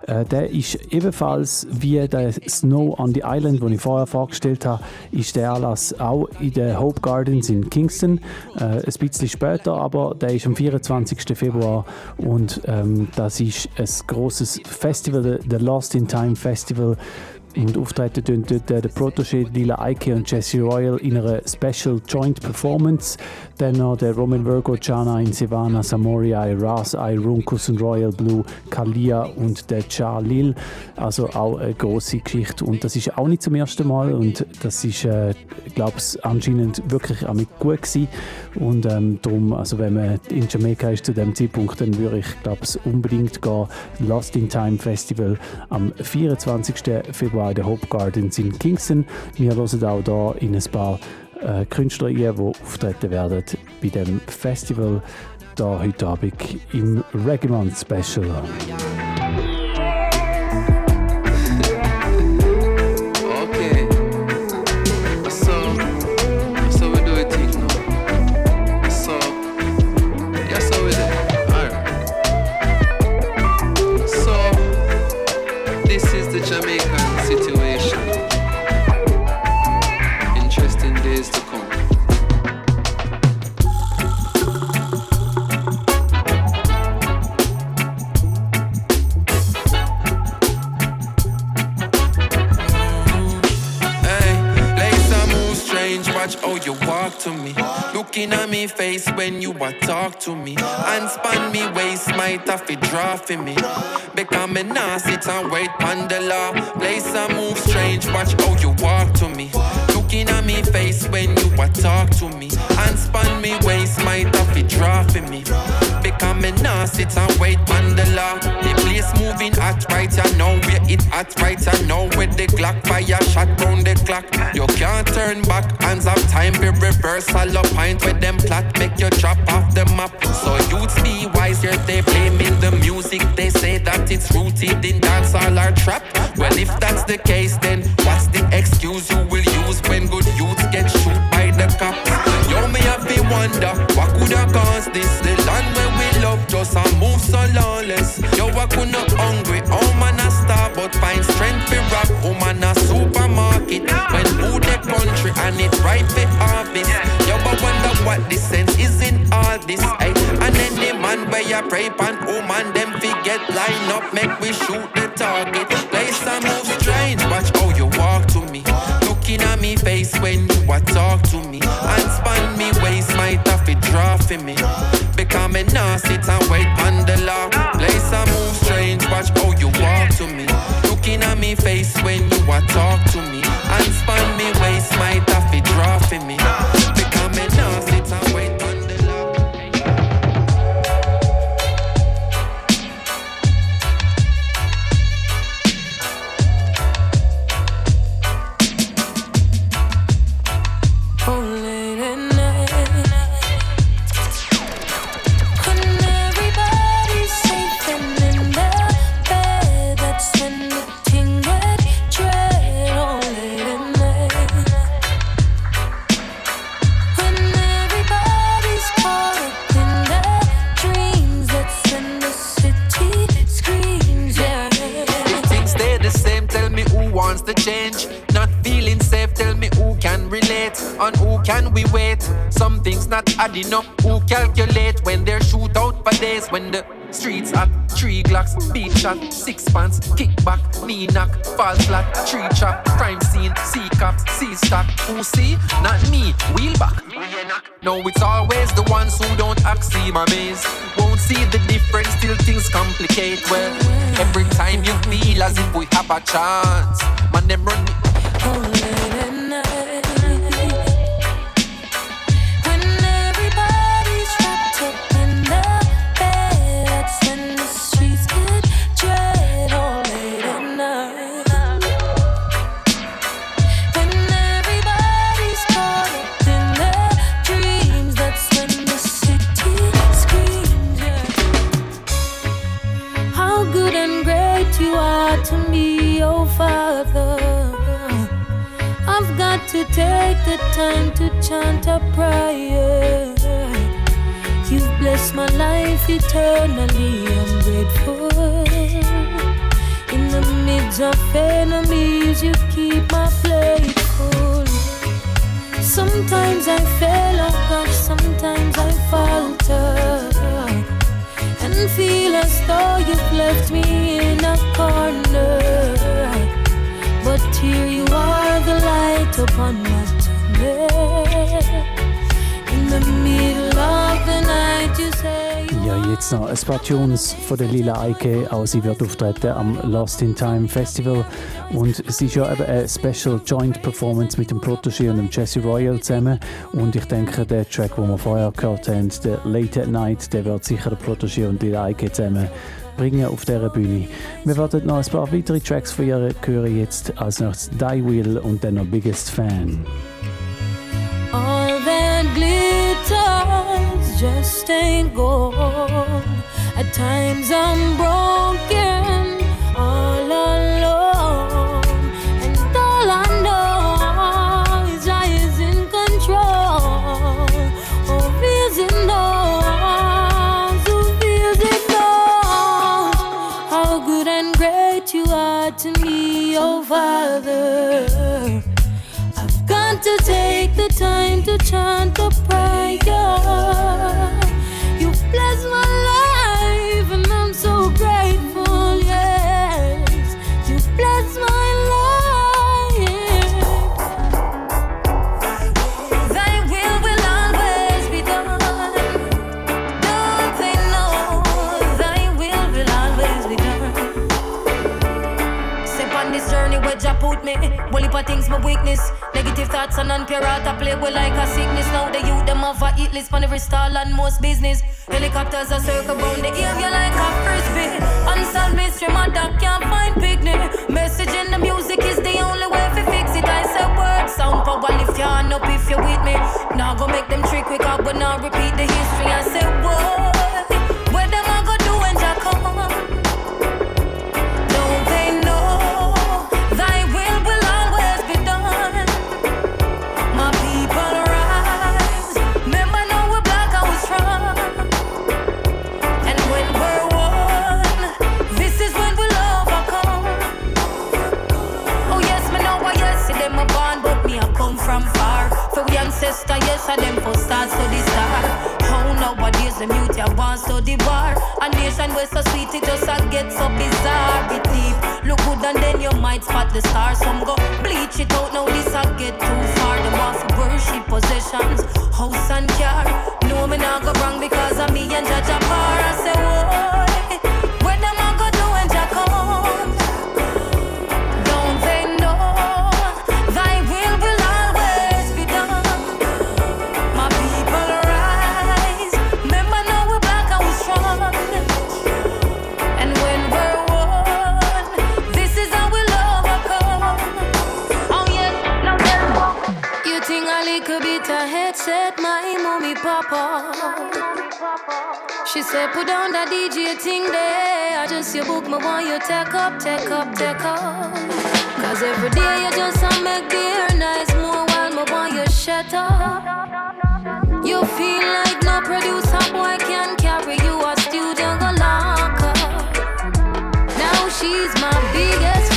Äh, der ist ebenfalls wie der Snow on the Island, den ich vorher vorgestellt habe, ist der Anlass auch in den Hope Gardens in Kingston. Äh, ein bisschen später, aber der ist am 24. Februar und ähm, das ist ein großes Festival, der Lost in Time Festival. Und auftreten tun dort der Protégé, Lila Ike und Jesse Royal in einer Special Joint Performance. Dann noch der Roman Virgo, Jana in Savannah, Samoria, Ras, Runkus und Royal Blue, Kalia und der Cha Lil. Also auch eine große Geschichte. Und das ist auch nicht zum ersten Mal. Und das ist, äh, glaube ich, anscheinend wirklich auch mit gut gewesen. Und ähm, darum, also wenn man in Jamaika ist zu dem Zeitpunkt, dann würde ich, glaube ich, unbedingt gehen. Lost in Time Festival am 24. Februar in der Hope Gardens in Kingston. Wir hören auch da in ein paar äh, Künstler ein, die auftreten werden bei dem Festival da heute Abend im Reggae Month Special. Talk to me. And span me waist, might have to draw for me. Because me nah sit and wait on the law. Laser move strange, watch how you walk to me. Looking at me face when you a talk to me. And span me waist, might have to draw for me. Because me nah sit and wait on the law. The place moving hot right ya know where it hot right ya know with the clock fire shot round the clock. You can't turn back, hands up time be reversal up point with them plot make you drop off be here they blaming the music. They say that it's rooted in dancehall or trap. Well if that's the case then what's the excuse you will use when good youths get shoot by the cops? Yo me have to wonder what could have caused this? The land where we love just a move so lawless. Yo I could not hungry, oh man a star but find strength for rap. Oh man a supermarket when food the country and it right for harvest. Yo I wonder what the sense is in all this a pray pan, oh man, them forget line up, make me shoot the target. Place I move strange, watch how you walk to me. Looking at me face when you a talk to me. And span me waist, might have it draw for me. Become a nasty sit and wait on the law. Place I move strange, watch how you walk to me. Looking at me face when you a talk chao. Time to chant a prayer. You've blessed my life eternally, I'm grateful. In the midst of enemies, you keep my plate full. Sometimes I fail, oh gosh, sometimes I falter. And feel as though you've left me in a corner. But here you are, the light upon my Ja, jetzt noch ein paar Tunes von der Lila Eike. Auch sie wird auftreten am Lost in Time Festival. Und es ist ja eben eine Special Joint Performance mit dem Protégé und dem Jesse Royal zusammen. Und ich denke, der Track, den wir vorher gehört haben, der Late at Night, der wird sicher Protégé und Lila Eike zusammen bringen auf dieser Bühne. Wir werden noch ein paar weitere Tracks von ihr hören, jetzt als nächstes Die Will und dann noch Biggest Fan. All that glitters just ain't gold. At times I'm broken, I things my weakness. Negative thoughts and I play with like a sickness. Now the youth them have a eat list on every stall and most business. Helicopters are circle round the area like a frisbee. Unsolved mystery, my dog can't find picnic. Message in the music is the only way to fix it. I said word sound power lift your hand up if you're with me. Now go make them trick quick up, but now repeat the history. I said what? The star. Cause them youth ya want study war. A nation where so sweet it just uh, a get so bizarre. Deep, look good and then you might spot the stars. Some go bleach it out now this a get too far. Them want for worship possessions, house and car. No me not go wrong because of me and Judge Apar. I say whoa. She said, put down that DJ thing there. I just your book, me want you take up, take up, take up. Cause every day you just a make the nice more while me want you shut up. You feel like no producer boy can carry you a studio go lock up. Now she's my biggest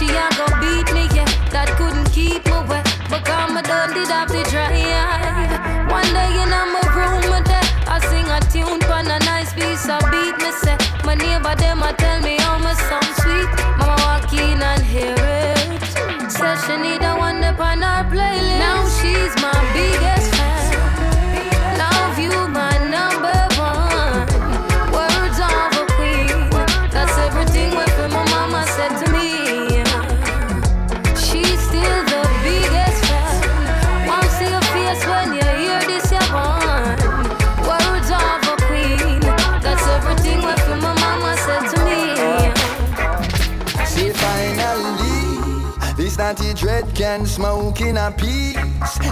she a go beat me, yeah. That couldn't keep me wet. Because me done did have dry eye. One day in my room, me there, I sing a tune for a nice piece of beat. Me say, my neighbor them a tell me how my song sweet. Mama walk in and hear it. Said she need a one upon her playlist. Now she's my biggest Natty dread can smoke in a peace.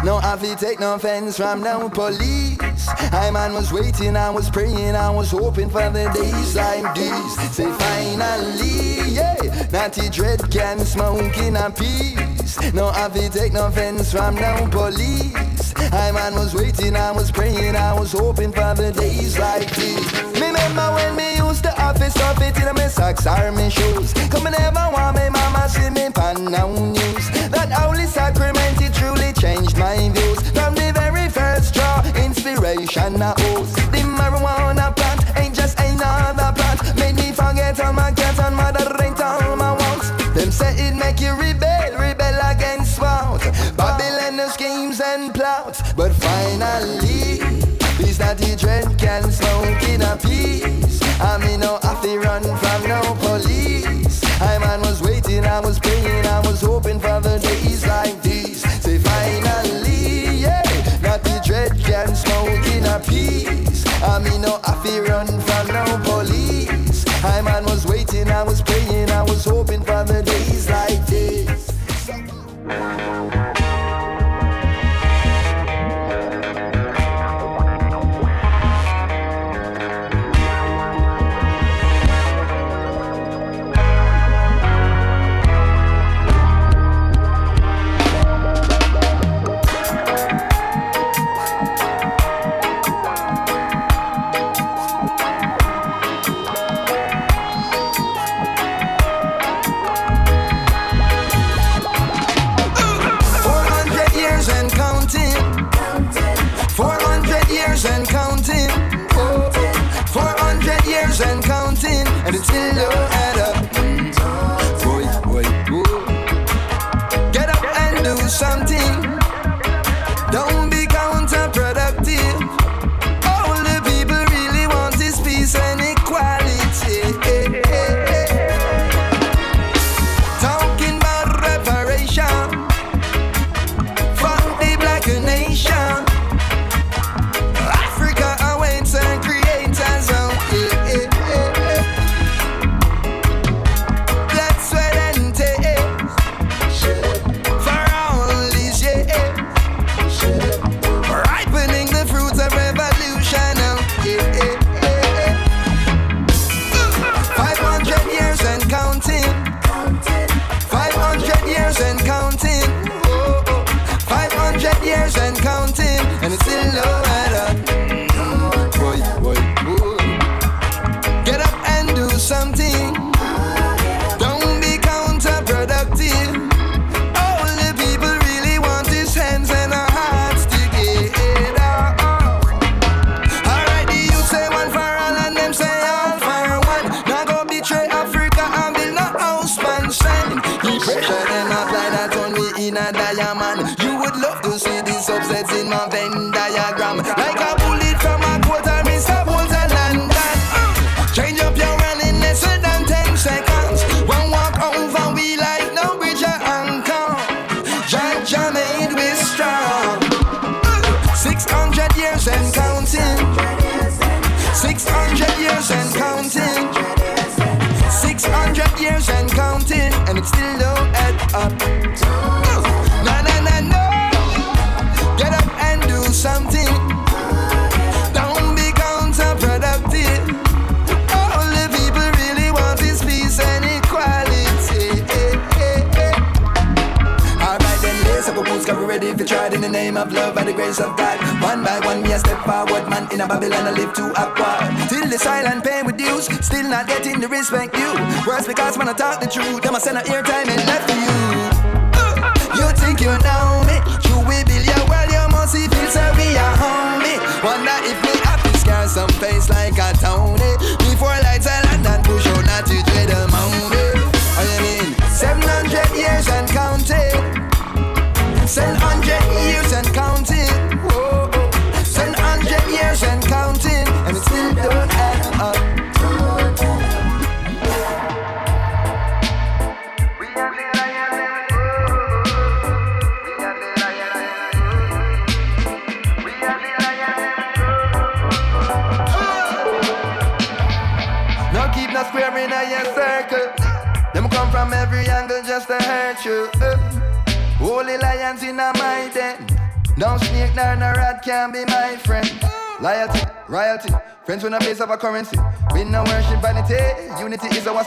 No have take no offense from no police. I man was waiting, I was praying, I was hoping for the days like these. Say finally, yeah, Natty dread can smoke in a peace. No have take no offense from no police. I man was waiting, I was praying, I was hoping for the days like these. Remember when me used to stuff it in my socks or my shoes. Come never want me mama see me pan now news. That holy sacrament it truly changed my views. From the very first draw, inspiration I owes. Run from no police. I man was waiting, I was praying, I was hoping for the days like these. Say finally, yeah, that the dread can smoke in a peace. I mean, no, to run from no police. I man was waiting, I was praying, I was hoping for the days like and it's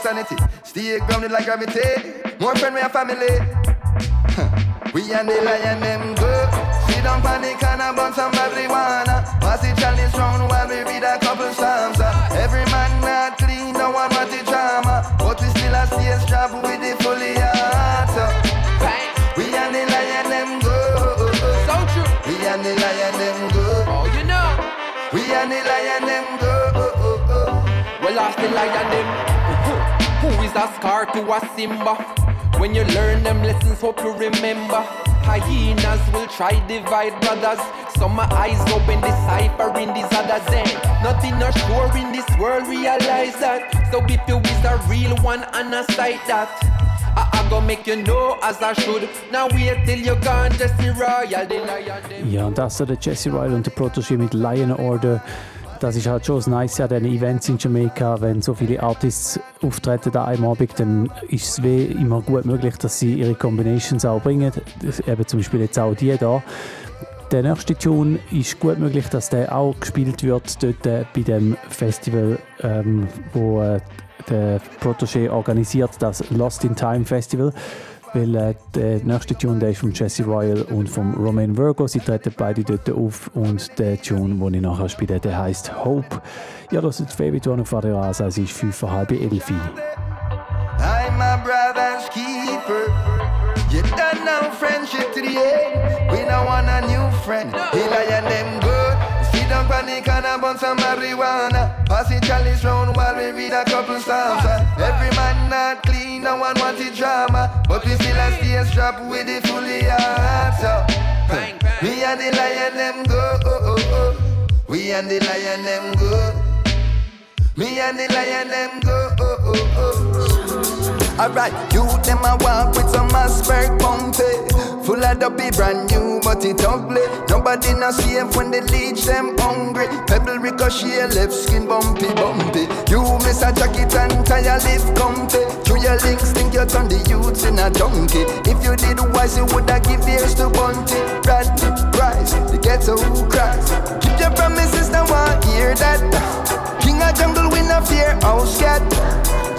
sanity. Stay grounded like gravity. More friend, we a family. We and the lion them good. Sit down panic and a bun some marijuana. Pass the chalice round while we read a couple psalms. uh. Every man not clean, no one want the drama. But we still a stay strapped with the fully heart. uh. We and the lion them good. So true. We and the lion them good. Oh, you know. We and the lion them good. Well, ask the lion them. Who is a scar to a Simba? When you learn them lessons, hope you remember. Hyenas will try divide brothers. Some eyes open, deciphering these others. Ain't nothing not sure in this world, realize that. So if you is a real one and that. I, I go make you know as I should. Now wait till you're gone, Jesse Royal, the Ja, und das der Jesse Royal und der Protoje mit Lion Order. Das ist halt schon das Nice an diesen Events in Jamaika. Wenn so viele Artists auftreten an einem Abend, dann ist es wie immer gut möglich, dass sie ihre Combinations auch bringen. Eben zum Beispiel jetzt auch die da. Der nächste Tune ist gut möglich, dass der auch gespielt wird dort äh, bei dem Festival, ähm, wo äh, der Protégé organisiert, das Lost in Time Festival. Weil äh, der nächste Tune der ist von Jesse Royal und vom Romain Virgo. Sie treten beide dort auf und der Tune, den ich nachher spiele, der heißt Hope. Ja, das ist Favorite One auf Radio Rasa. Es ist 5 vor halb 11 Uhr. I'm my brother's keeper. You don't know friendship to the end. We don't want a new friend. He lion them good. Sit down panic and a bun some marijuana. Pass it chalice round while we read a couple psalms. Every man not clean, no one want it drama. But we still a stay strapped with the fully heart. So, me and the lion them go. Oh, oh, oh. We and the lion them go. Me and the lion them go. Alright, you them a walk with some Asperg bumpy Full of dopey, brand new, but it ugly. Nobody not safe when they leech them hungry. Pebble ricochet, left skin bumpy, bumpy. You miss a jacket and tire lift comfy. Through your links, think you turn the youths in a donkey If you did wise, you woulda give ears to Bunty. Radley, Rice, the ghetto cries. Keep your promises, now I hear that. King of jungle, we no fear house cat.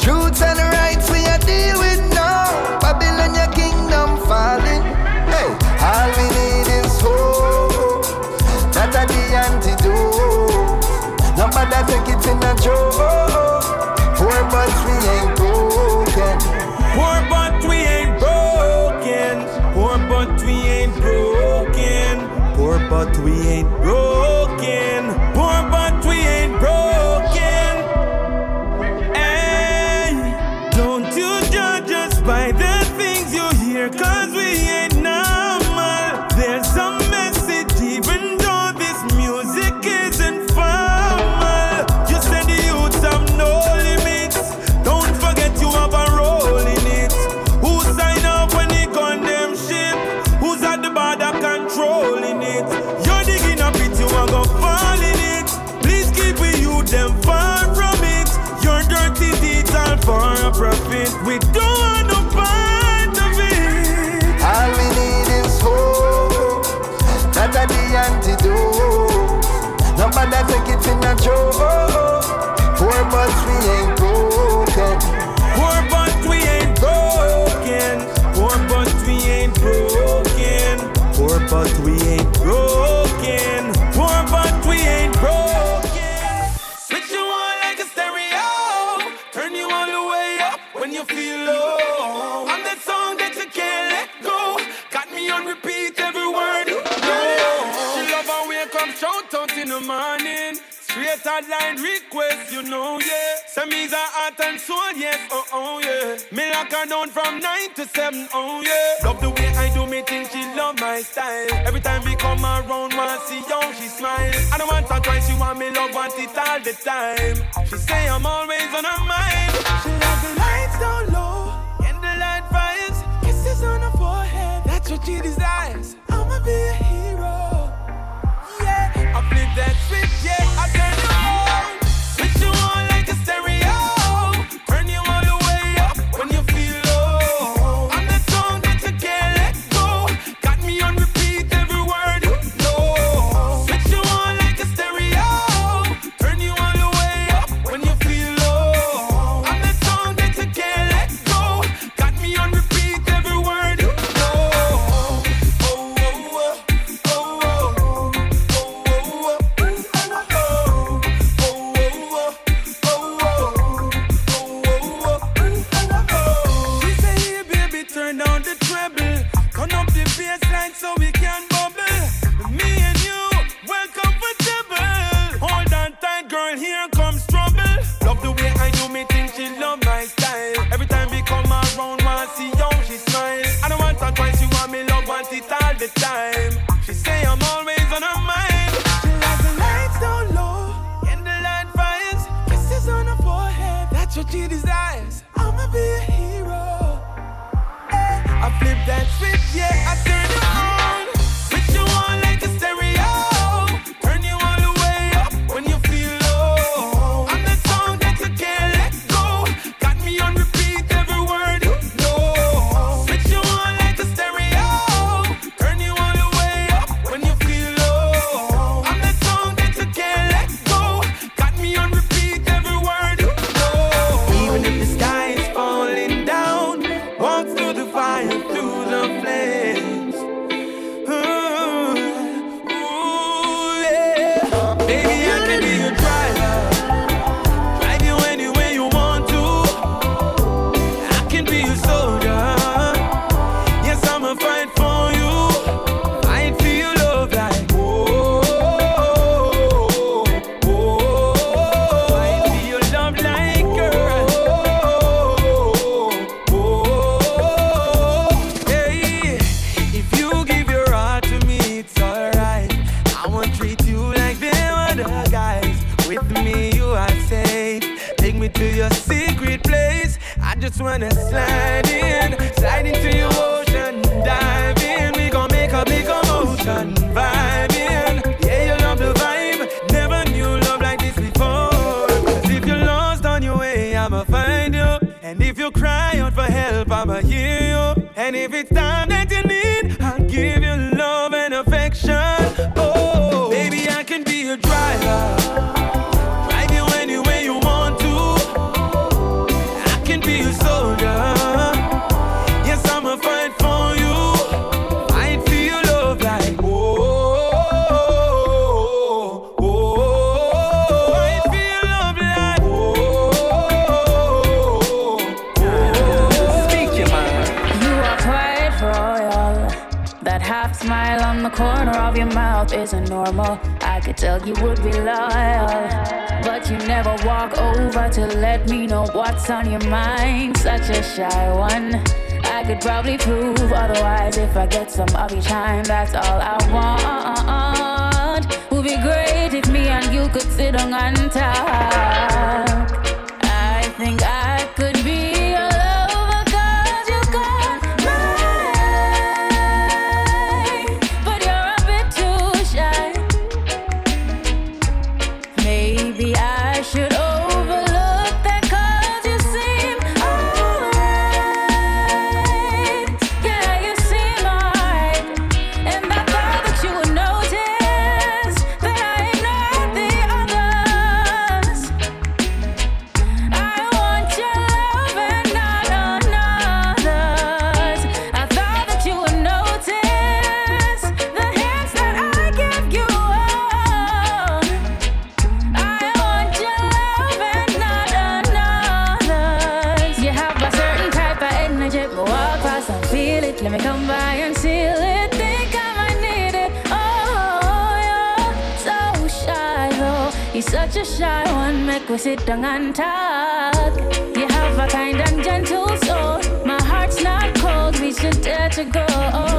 Truths and rights we a deal with now. Babylon, your kingdom falling. Hey, all we need is hope. That a the antidote. Nobody take it in a joke. but we ain't broken. Poor but we ain't broken. Poor but we ain't broken. Poor but we ain't broken. Poor but we ain't broken. Switch you on like a stereo. Turn you all the way up when you feel low. get a line request, you know, yeah. Some is a heart and soul, yes, oh, oh, yeah. Me lock her down from nine to seven, oh, yeah. Love the way I do me thing, she love my style. Every time we come around, want see how she smile. I don't want her twice, she want me love, want it all the time. She say I'm always on her mind. She love the lights down low, and the light fires, kisses on her forehead. That's what she desires. I'ma be a hero. Yeah, I flip that switch, yeah. I would be loyal. But you never walk over to let me know what's on your mind. Such a shy one. I could probably prove otherwise if I get some of your time. That's all I want. Would be great if me and you could sit on and talk. I think I could be. Sit down and talk. You have a kind and gentle soul. My heart's not cold, we should dare to go.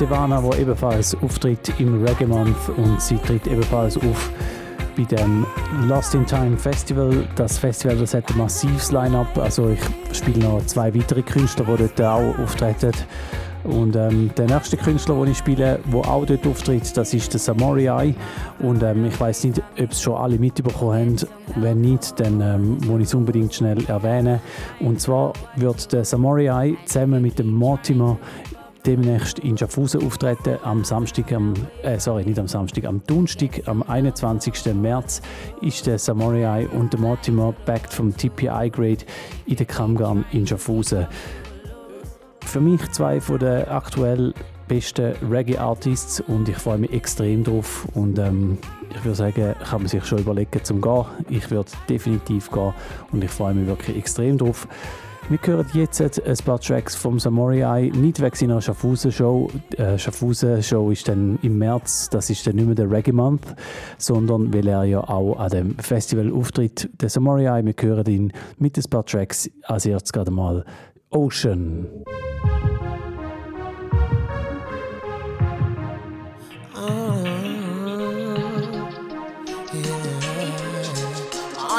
Savannah, wo ebenfalls auftritt im Reggae Month und sie tritt ebenfalls auf bei dem Lost in Time Festival. Das Festival das hat ein massives Line-up. Also ich spiele noch zwei weitere Künstler, die dort auch auftreten. Und ähm, der nächste Künstler, den ich spiele, der auch dort auftritt, das ist der Samurai. Und ähm, ich weiß nicht, ob es schon alle mitbekommen haben. Wenn nicht, dann ähm, muss ich es unbedingt schnell erwähnen. Und zwar wird der Samurai zusammen mit dem Mortimer demnächst in Schaffhausen auftreten am Samstag, am, äh, sorry, nicht am Samstag, am Donnerstag, am 21. März ist der Samurai und der Mortimer backed vom TPI Grade in der Kammgarn in Schaffhausen. Für mich zwei von den aktuell besten Reggae-Artists und ich freue mich extrem drauf und ähm, ich würde sagen, kann man sich schon überlegen zum gehen. Ich würde definitiv gehen und ich freue mich wirklich extrem drauf. Wir hören jetzt ein paar Tracks vom Samurai, nicht wegen seiner Schaffhausen-Show. Äh, Schaffhausen-Show ist dann im März, das ist dann nicht mehr der Reggae Month, sondern weil er ja auch an dem Festival auftritt. Der Samurai, wir hören ihn mit ein paar Tracks. Als erstes gerade mal Ocean.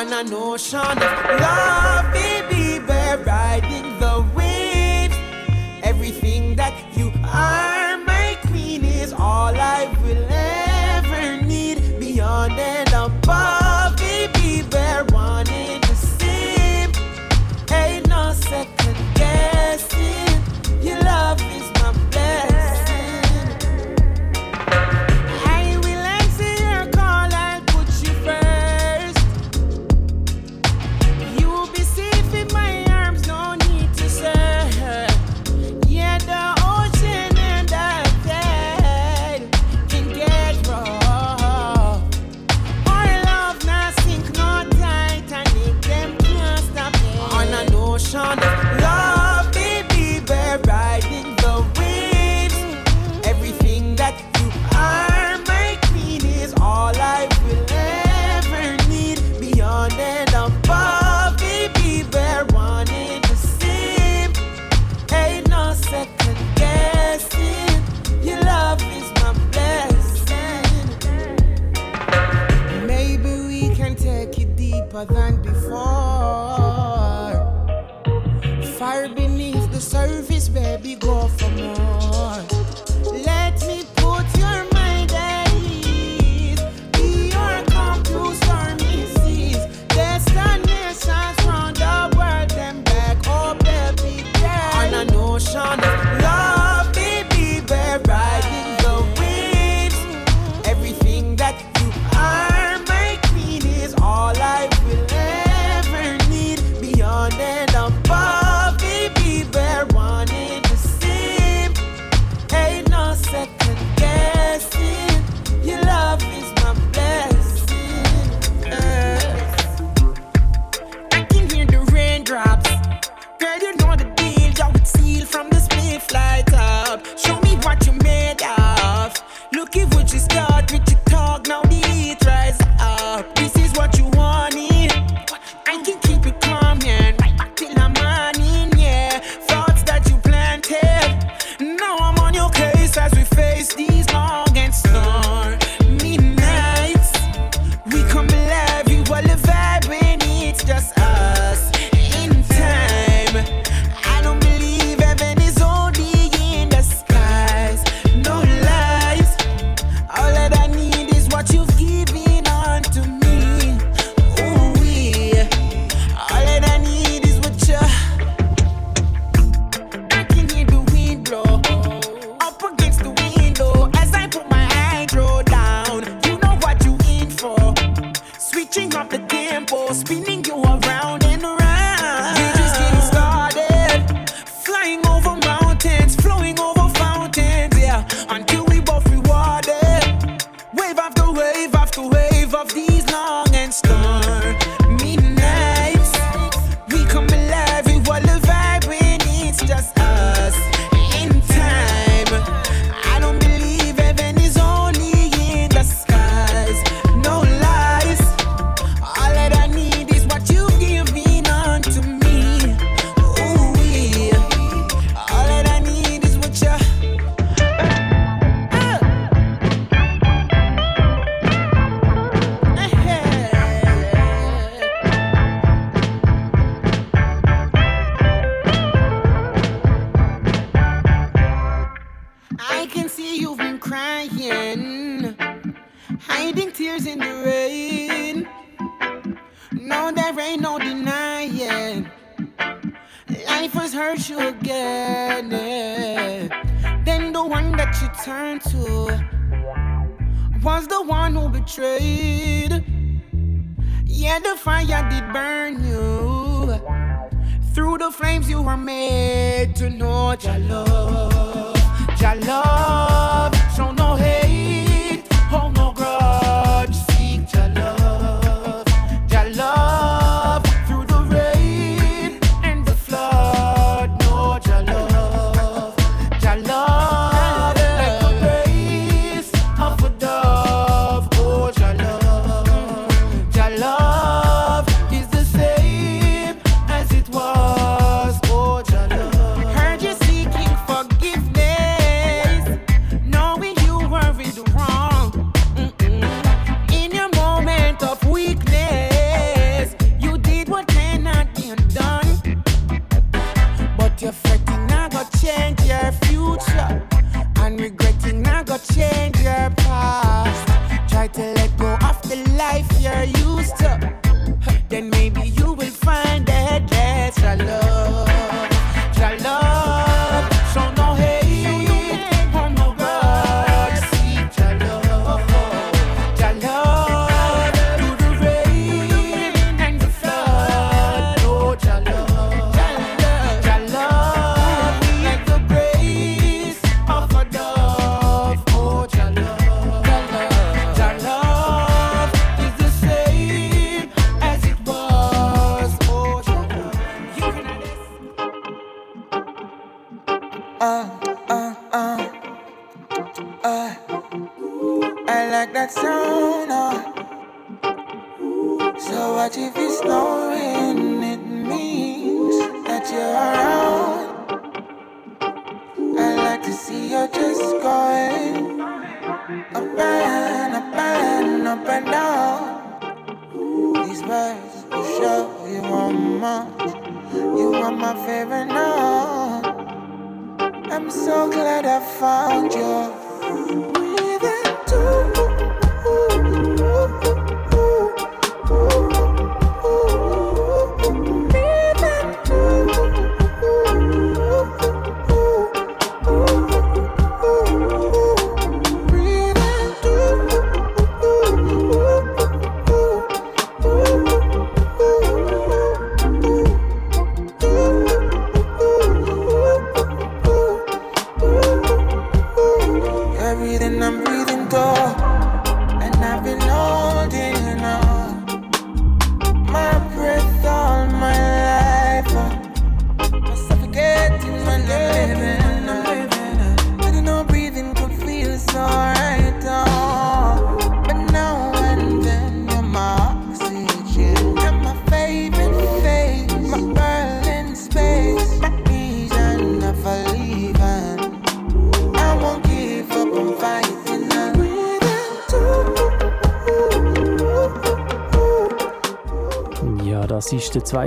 On an ocean of love,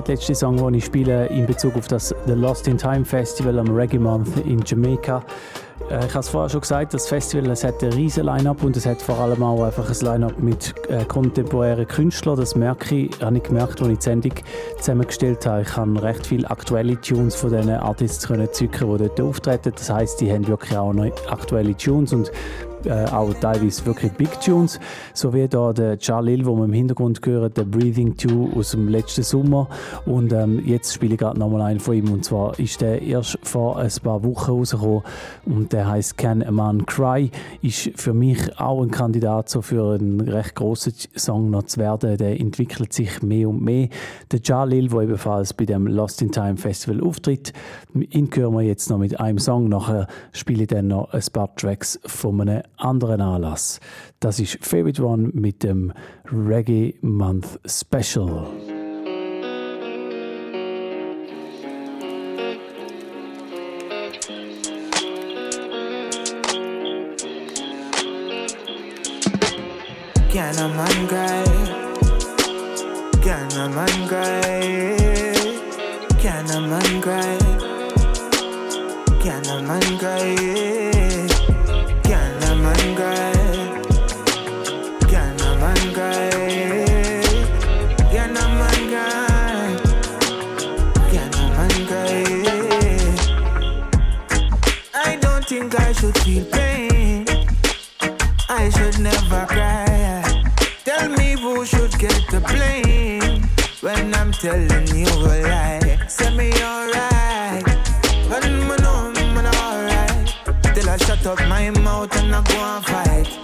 zweitletzte Song, den ich spiele in Bezug auf das The Lost in Time Festival am Reggae Month in Jamaica. Äh, ich habe es vorher schon gesagt, das Festival es hat ein riesen Line-Up und es hat vor allem auch einfach ein Line-Up mit äh, kontemporären Künstlern. Das merke ich, habe ich gemerkt, als ich die Sendung zusammengestellt habe. Ich kann recht viele aktuelle Tunes von diesen Artists können zücken, die dort auftreten. Das heisst, die haben wirklich auch noch aktuelle Tunes und äh, auch teilweise wirklich Big Tunes, so wie da der Jalil, wo man im Hintergrund hört, der Breathing 2 aus dem letzten Sommer. Und ähm, jetzt spiele ich gerade nochmal einen von ihm. Und zwar ist der erst vor ein paar Wochen rausgekommen. Und der heißt Can a Man Cry, ist für mich auch ein Kandidat so für einen recht grossen Song noch zu werden, der entwickelt sich mehr und mehr. Der Jalil, der ebenfalls bei dem Lost in Time Festival auftritt, ihn hören wir jetzt noch mit einem Song, nachher spiele ich dann noch ein paar Tracks von einem anderen Anlass. Das ist Favorite One mit dem Reggae Month Special. Ghana man guy, Ghana man guy, Ghana man guy, Ghana man guy. Should feel pain. I should never cry. Tell me who should get the blame when I'm telling you a lie. Say me alright, when me know me alright. Till I shut up my mouth and I go and fight.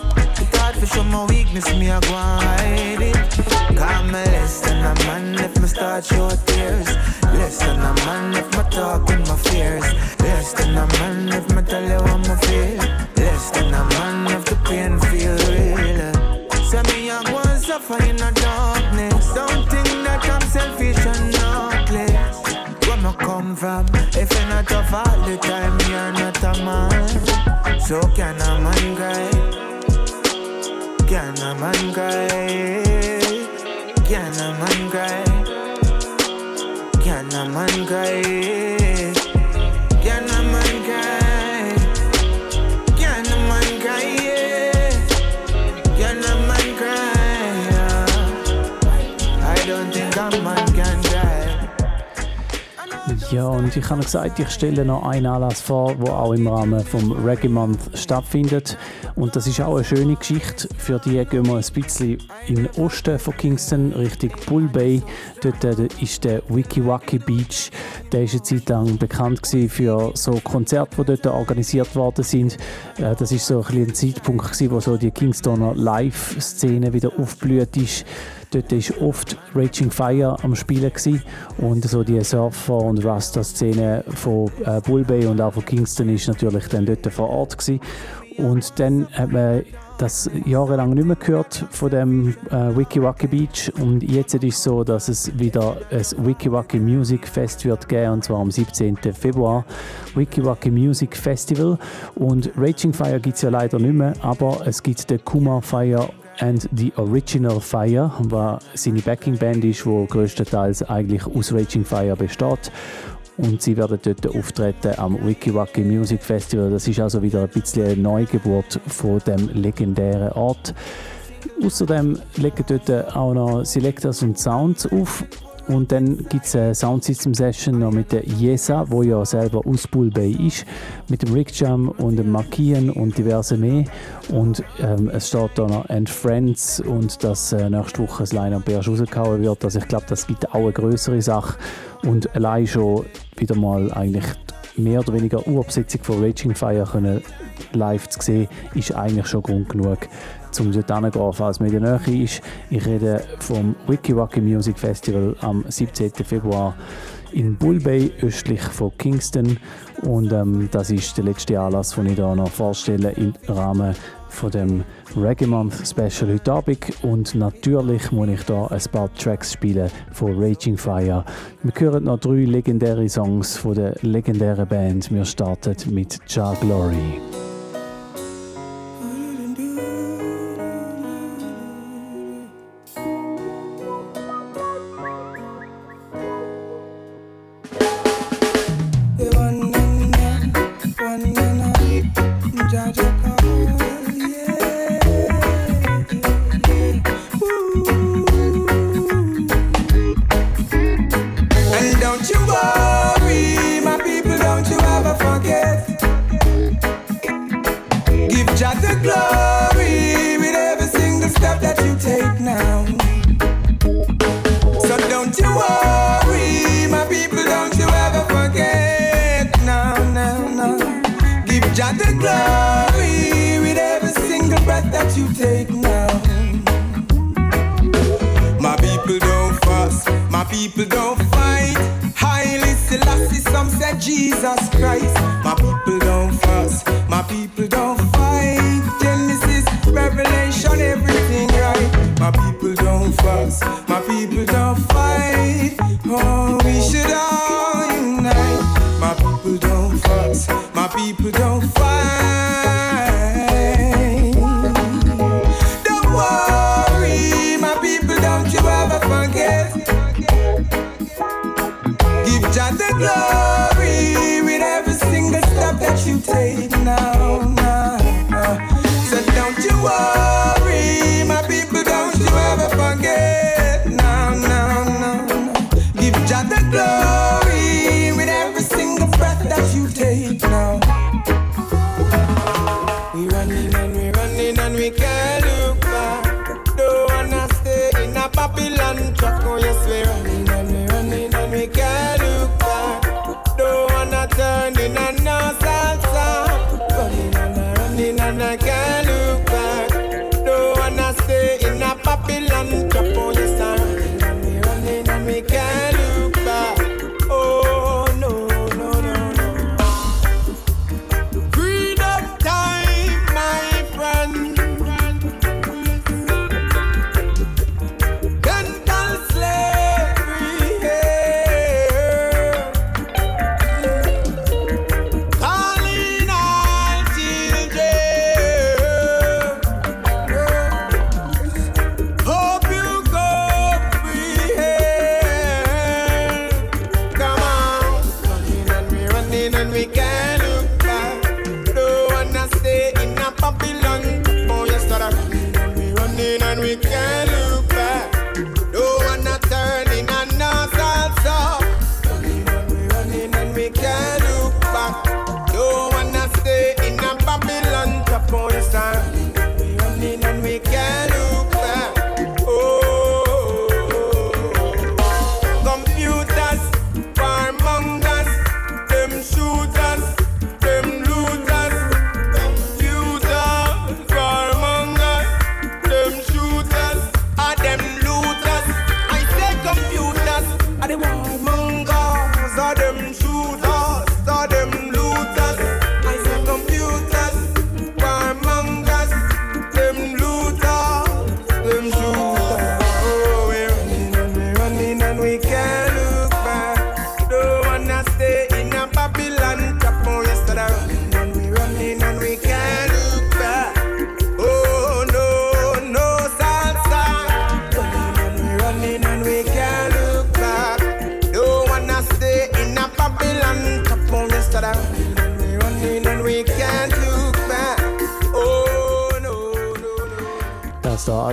Show my weakness, me I go hide it. Call me less than a man if me start show tears. Less than a man if me talk with my fears. Less than a man if me tell you how me feel. Less than a man if the pain feel real. Say me I go and suffer in the darkness. Don't that I'm selfish and heartless. Where me come from? If you're not tough all the time, you're not a man. So can a man cry? Can a man cry? Can a man cry? Can a man cry? Can a man cry? Can a man cry? I don't think a man can. Ja, und ich habe gesagt, ich stelle noch einen Anlass vor, der auch im Rahmen vom Reggae Month stattfindet. Und das ist auch eine schöne Geschichte. Für die gehen wir ein bisschen in den Osten von Kingston, Richtung Bull Bay. Dort äh, ist der Wiki Waki Beach. Der ist eine Zeit lang bekannt für so Konzerte, die dort organisiert worden sind. Äh, das ist so ein, ein Zeitpunkt, wo so die Kingstoner Live-Szene wieder aufblüht ist. Dort war oft Raging Fire am Spielen gewesen. und so die Surfer- und Rasta-Szene von äh, Bull Bay und auch von Kingston ist natürlich dann dort vor Ort gewesen. Und dann hat man das jahrelang nicht mehr gehört von dem äh, Wiki Waki Beach und jetzt ist es so, dass es wieder ein Wiki Waki Music Fest wird geben und zwar am 17. Februar. Wiki Waki Music Festival und Raging Fire gibt es ja leider nicht mehr, aber es gibt den Kuma Fire and the Original Fire, was seine Backing Band ist, wo größtenteils eigentlich aus Raging Fire besteht. Und sie werden dort auftreten am Wiki Waki Music Festival. Das ist also wieder ein bisschen eine Neugeburt von dem legendären Ort. Außerdem legen dort auch noch Selectors und Sounds auf. Und dann gibt es eine Soundsystem Session noch mit der Jesa, wo ja selber aus Bull Bay ist, mit dem Rick Jam und dem Markian und diverse mehr. Und ähm, es steht da noch And Friends und dass äh, nächste Woche das Line-Up erst rausgehauen wird. Also ich glaube, das gibt auch eine größere Sache. Und allein schon wieder mal eigentlich mehr oder weniger Urbesetzung von Raging Fire können live zu sehen, ist eigentlich schon Grund genug, um dort hinzugehen, falls in der Nähe ist. Ich rede vom Wiki Waki Music Festival am 17. Februar in Bull Bay, östlich von Kingston. Und ähm, das ist der letzte Anlass, den ich hier noch vorstelle im Rahmen von dem Reggae Month Special heute Abend. Und natürlich muss ich da ein paar Tracks spielen von Raging Fire. Wir hören noch drei legendäre Songs von der legendären Band. Wir starten mit Ja Glory.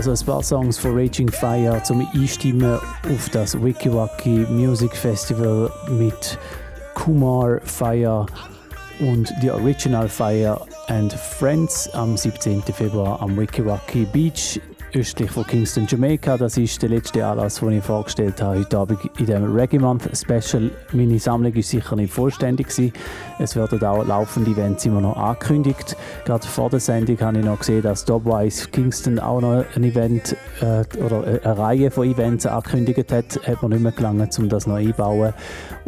Also ein paar Songs von Raging Fire zum Einstimmen auf das Wikiwaki Music Festival mit Kumar Fire und die Original Fire and Friends am 17. Februar am Wikiwaki Beach östlich von Kingston, Jamaica. Das ist der letzte Anlass, den ich vorgestellt habe heute Abend in dem Reggae Month Special. Meine Sammlung ist sicher nicht vollständig gewesen. Es werden auch laufende Events immer noch angekündigt. Gerade vor der Sendung habe ich noch gesehen, dass Dubwise Kingston auch noch ein Event äh, oder eine Reihe von Events angekündigt hat. Hat man nicht mehr gelangen, um das noch einzubauen.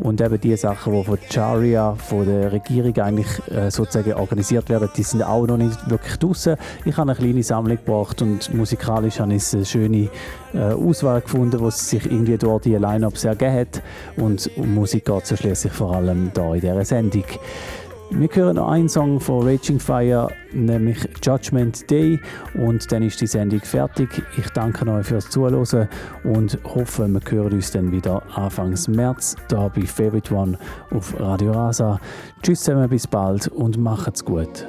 Und eben die Sachen, die von Charia, von der Regierung eigentlich äh, sozusagen organisiert werden, die sind auch noch nicht wirklich draußen. Ich habe eine kleine Sammlung gebracht und musikalisch habe ich eine schöne äh, Auswahl gefunden, wo sich irgendwie dort die Line-Up sehr gegeben hat. Und um Musik geht es ja schließlich vor allem da in dieser Sendung. Wir hören noch einen Song von Raging Fire, nämlich Judgment Day. Und dann ist die Sendung fertig. Ich danke euch fürs Zuhören und hoffe, wir hören uns dann wieder Anfangs März da bei Favorite One auf Radio Rasa. Tschüss zusammen, bis bald und macht's gut.